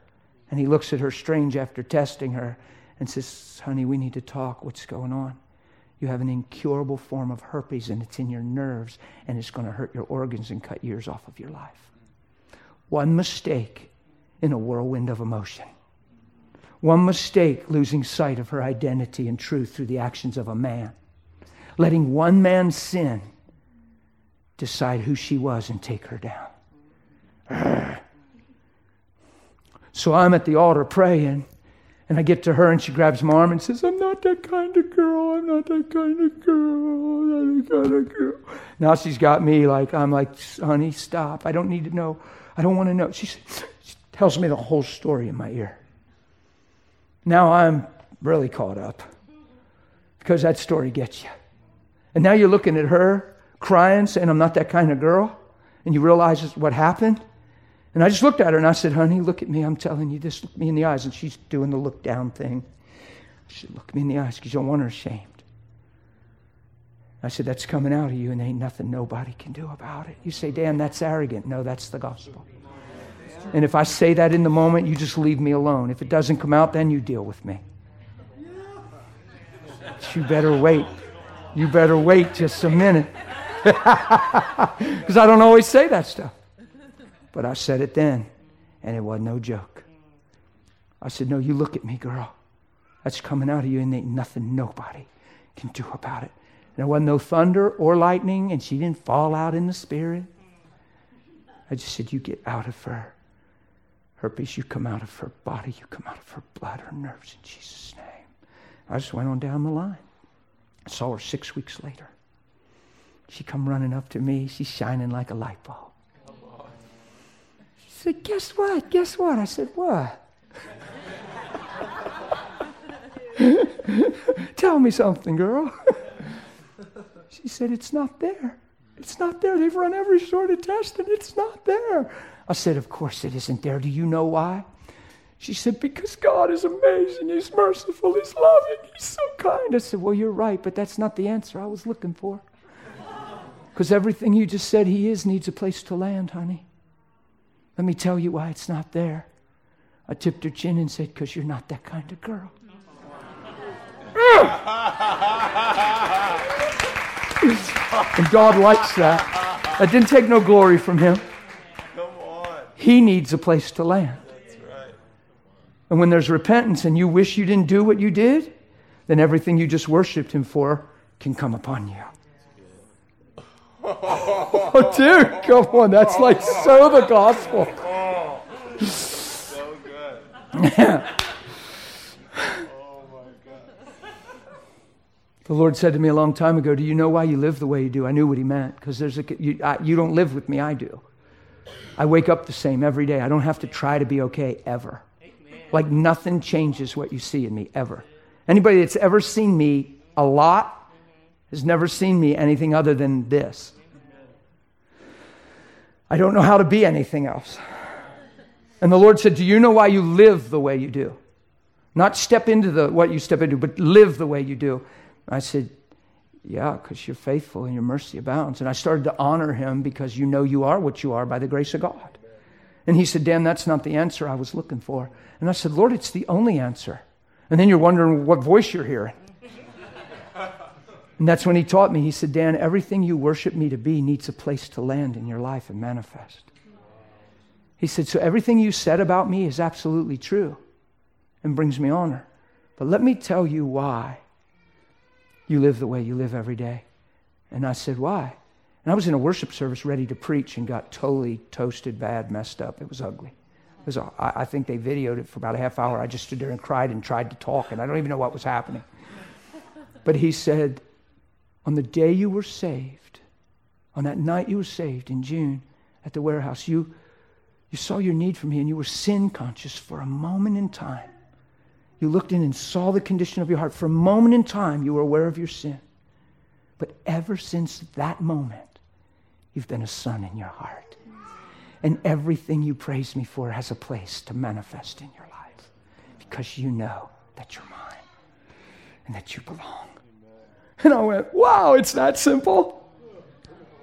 and he looks at her strange after testing her and says, Honey, we need to talk. What's going on? You have an incurable form of herpes, and it's in your nerves, and it's going to hurt your organs and cut years off of your life. One mistake in a whirlwind of emotion. One mistake, losing sight of her identity and truth through the actions of a man. Letting one man's sin decide who she was and take her down. So I'm at the altar praying, and I get to her, and she grabs my arm and says, I'm not that kind of girl. I'm not that kind of girl. I'm not that kind of girl. Now she's got me like, I'm like, honey, stop. I don't need to know. I don't want to know. She, she tells me the whole story in my ear. Now I'm really caught up because that story gets you. And now you're looking at her crying, saying, I'm not that kind of girl. And you realize what happened. And I just looked at her and I said, Honey, look at me. I'm telling you this. Look me in the eyes. And she's doing the look down thing. She said, Look me in the eyes because you don't want her ashamed. I said, That's coming out of you, and ain't nothing nobody can do about it. You say, Dan, that's arrogant. No, that's the gospel. And if I say that in the moment, you just leave me alone. If it doesn't come out, then you deal with me. But you better wait. You better wait just a minute. Because I don't always say that stuff. But I said it then, and it wasn't no joke. I said, No, you look at me, girl. That's coming out of you, and ain't nothing nobody can do about it. And there wasn't no thunder or lightning, and she didn't fall out in the spirit. I just said, You get out of her. Herpes, you come out of her body, you come out of her blood, her nerves, in Jesus' name. I just went on down the line. I saw her six weeks later. She come running up to me. She's shining like a light bulb. Said, Guess what? Guess what? I said, What? Tell me something, girl. she said, It's not there. It's not there. They've run every sort of test and it's not there. I said, Of course it isn't there. Do you know why? She said, Because God is amazing. He's merciful. He's loving. He's so kind. I said, Well, you're right, but that's not the answer I was looking for. Because everything you just said He is needs a place to land, honey. Let me tell you why it's not there. I tipped her chin and said, Because you're not that kind of girl. and God likes that. That didn't take no glory from him. He needs a place to land. And when there's repentance and you wish you didn't do what you did, then everything you just worshiped him for can come upon you. Oh, dude, come on. That's like so the gospel. So good. Oh my God. The Lord said to me a long time ago, Do you know why you live the way you do? I knew what He meant because there's a, you, I, you don't live with me, I do. I wake up the same every day. I don't have to try to be okay ever. Like nothing changes what you see in me ever. Anybody that's ever seen me a lot has never seen me anything other than this. I don't know how to be anything else. And the Lord said, Do you know why you live the way you do? Not step into the, what you step into, but live the way you do. I said, Yeah, because you're faithful and your mercy abounds. And I started to honor him because you know you are what you are by the grace of God. And he said, Dan, that's not the answer I was looking for. And I said, Lord, it's the only answer. And then you're wondering what voice you're hearing. And that's when he taught me. He said, Dan, everything you worship me to be needs a place to land in your life and manifest. He said, So everything you said about me is absolutely true and brings me honor. But let me tell you why you live the way you live every day. And I said, Why? And I was in a worship service ready to preach and got totally toasted, bad, messed up. It was ugly. It was, I think they videoed it for about a half hour. I just stood there and cried and tried to talk, and I don't even know what was happening. But he said, on the day you were saved, on that night you were saved in June at the warehouse, you, you saw your need for me and you were sin conscious for a moment in time. You looked in and saw the condition of your heart. For a moment in time, you were aware of your sin. But ever since that moment, you've been a son in your heart. And everything you praise me for has a place to manifest in your life because you know that you're mine and that you belong. And I went, wow, it's that simple.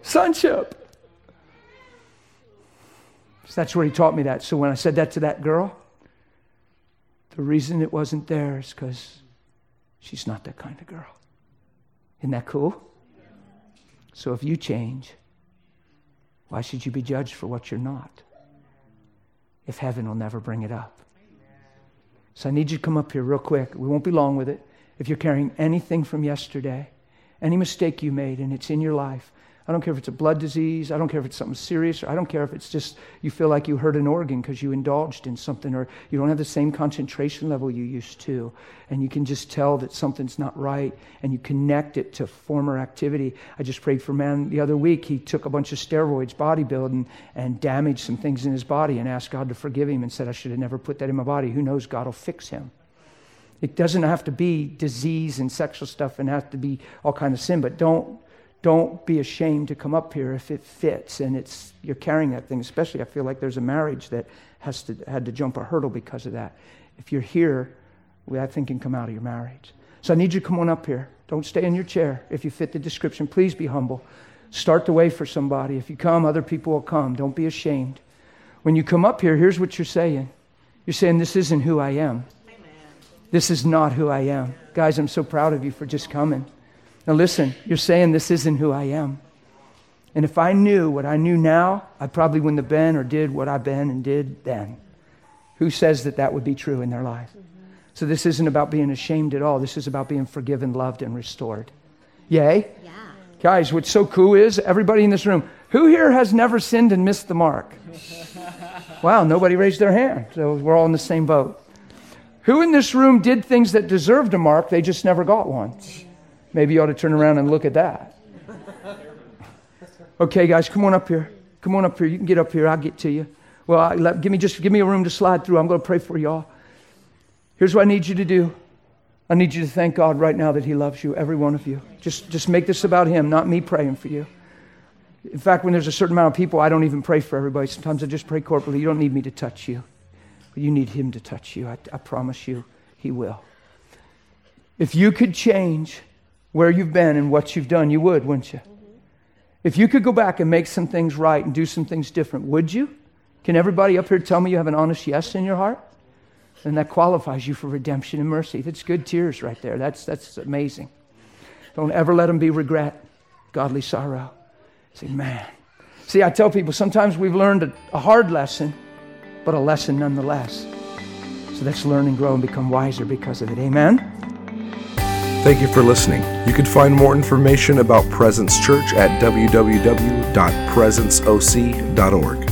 Sonship. So that's where he taught me that. So when I said that to that girl, the reason it wasn't there is because she's not that kind of girl. Isn't that cool? So if you change, why should you be judged for what you're not? If heaven will never bring it up. So I need you to come up here real quick. We won't be long with it if you're carrying anything from yesterday, any mistake you made, and it's in your life, I don't care if it's a blood disease. I don't care if it's something serious. or I don't care if it's just you feel like you hurt an organ because you indulged in something or you don't have the same concentration level you used to. And you can just tell that something's not right and you connect it to former activity. I just prayed for a man the other week. He took a bunch of steroids, bodybuilding, and damaged some things in his body and asked God to forgive him and said, I should have never put that in my body. Who knows? God will fix him. It doesn't have to be disease and sexual stuff and have to be all kind of sin, but don't don't be ashamed to come up here if it fits and it's you're carrying that thing. Especially, I feel like there's a marriage that has to had to jump a hurdle because of that. If you're here, that thing can come out of your marriage. So I need you to come on up here. Don't stay in your chair. If you fit the description, please be humble. Start the way for somebody. If you come, other people will come. Don't be ashamed. When you come up here, here's what you're saying. You're saying, This isn't who I am. This is not who I am. Guys, I'm so proud of you for just coming. Now, listen, you're saying this isn't who I am. And if I knew what I knew now, I probably wouldn't have been or did what I've been and did then. Who says that that would be true in their life? So, this isn't about being ashamed at all. This is about being forgiven, loved, and restored. Yay? Yeah. Guys, what's so cool is everybody in this room, who here has never sinned and missed the mark? wow, nobody raised their hand. So, we're all in the same boat. Who in this room did things that deserved a mark, they just never got one? Maybe you ought to turn around and look at that. Okay, guys, come on up here. Come on up here. You can get up here. I'll get to you. Well, I, let, give me just give me a room to slide through. I'm going to pray for y'all. Here's what I need you to do. I need you to thank God right now that He loves you, every one of you. Just, just make this about Him, not me praying for you. In fact, when there's a certain amount of people, I don't even pray for everybody. Sometimes I just pray corporately. You don't need me to touch you, you need Him to touch you. I, I promise you, He will. If you could change where you've been and what you've done, you would, wouldn't you? If you could go back and make some things right and do some things different, would you? Can everybody up here tell me you have an honest yes in your heart? And that qualifies you for redemption and mercy. That's good tears right there. That's, that's amazing. Don't ever let them be regret, godly sorrow. Say, man. See, I tell people sometimes we've learned a, a hard lesson, but a lesson nonetheless. So let's learn and grow and become wiser because of it. Amen? Thank you for listening. You can find more information about Presence Church at www.presenceoc.org.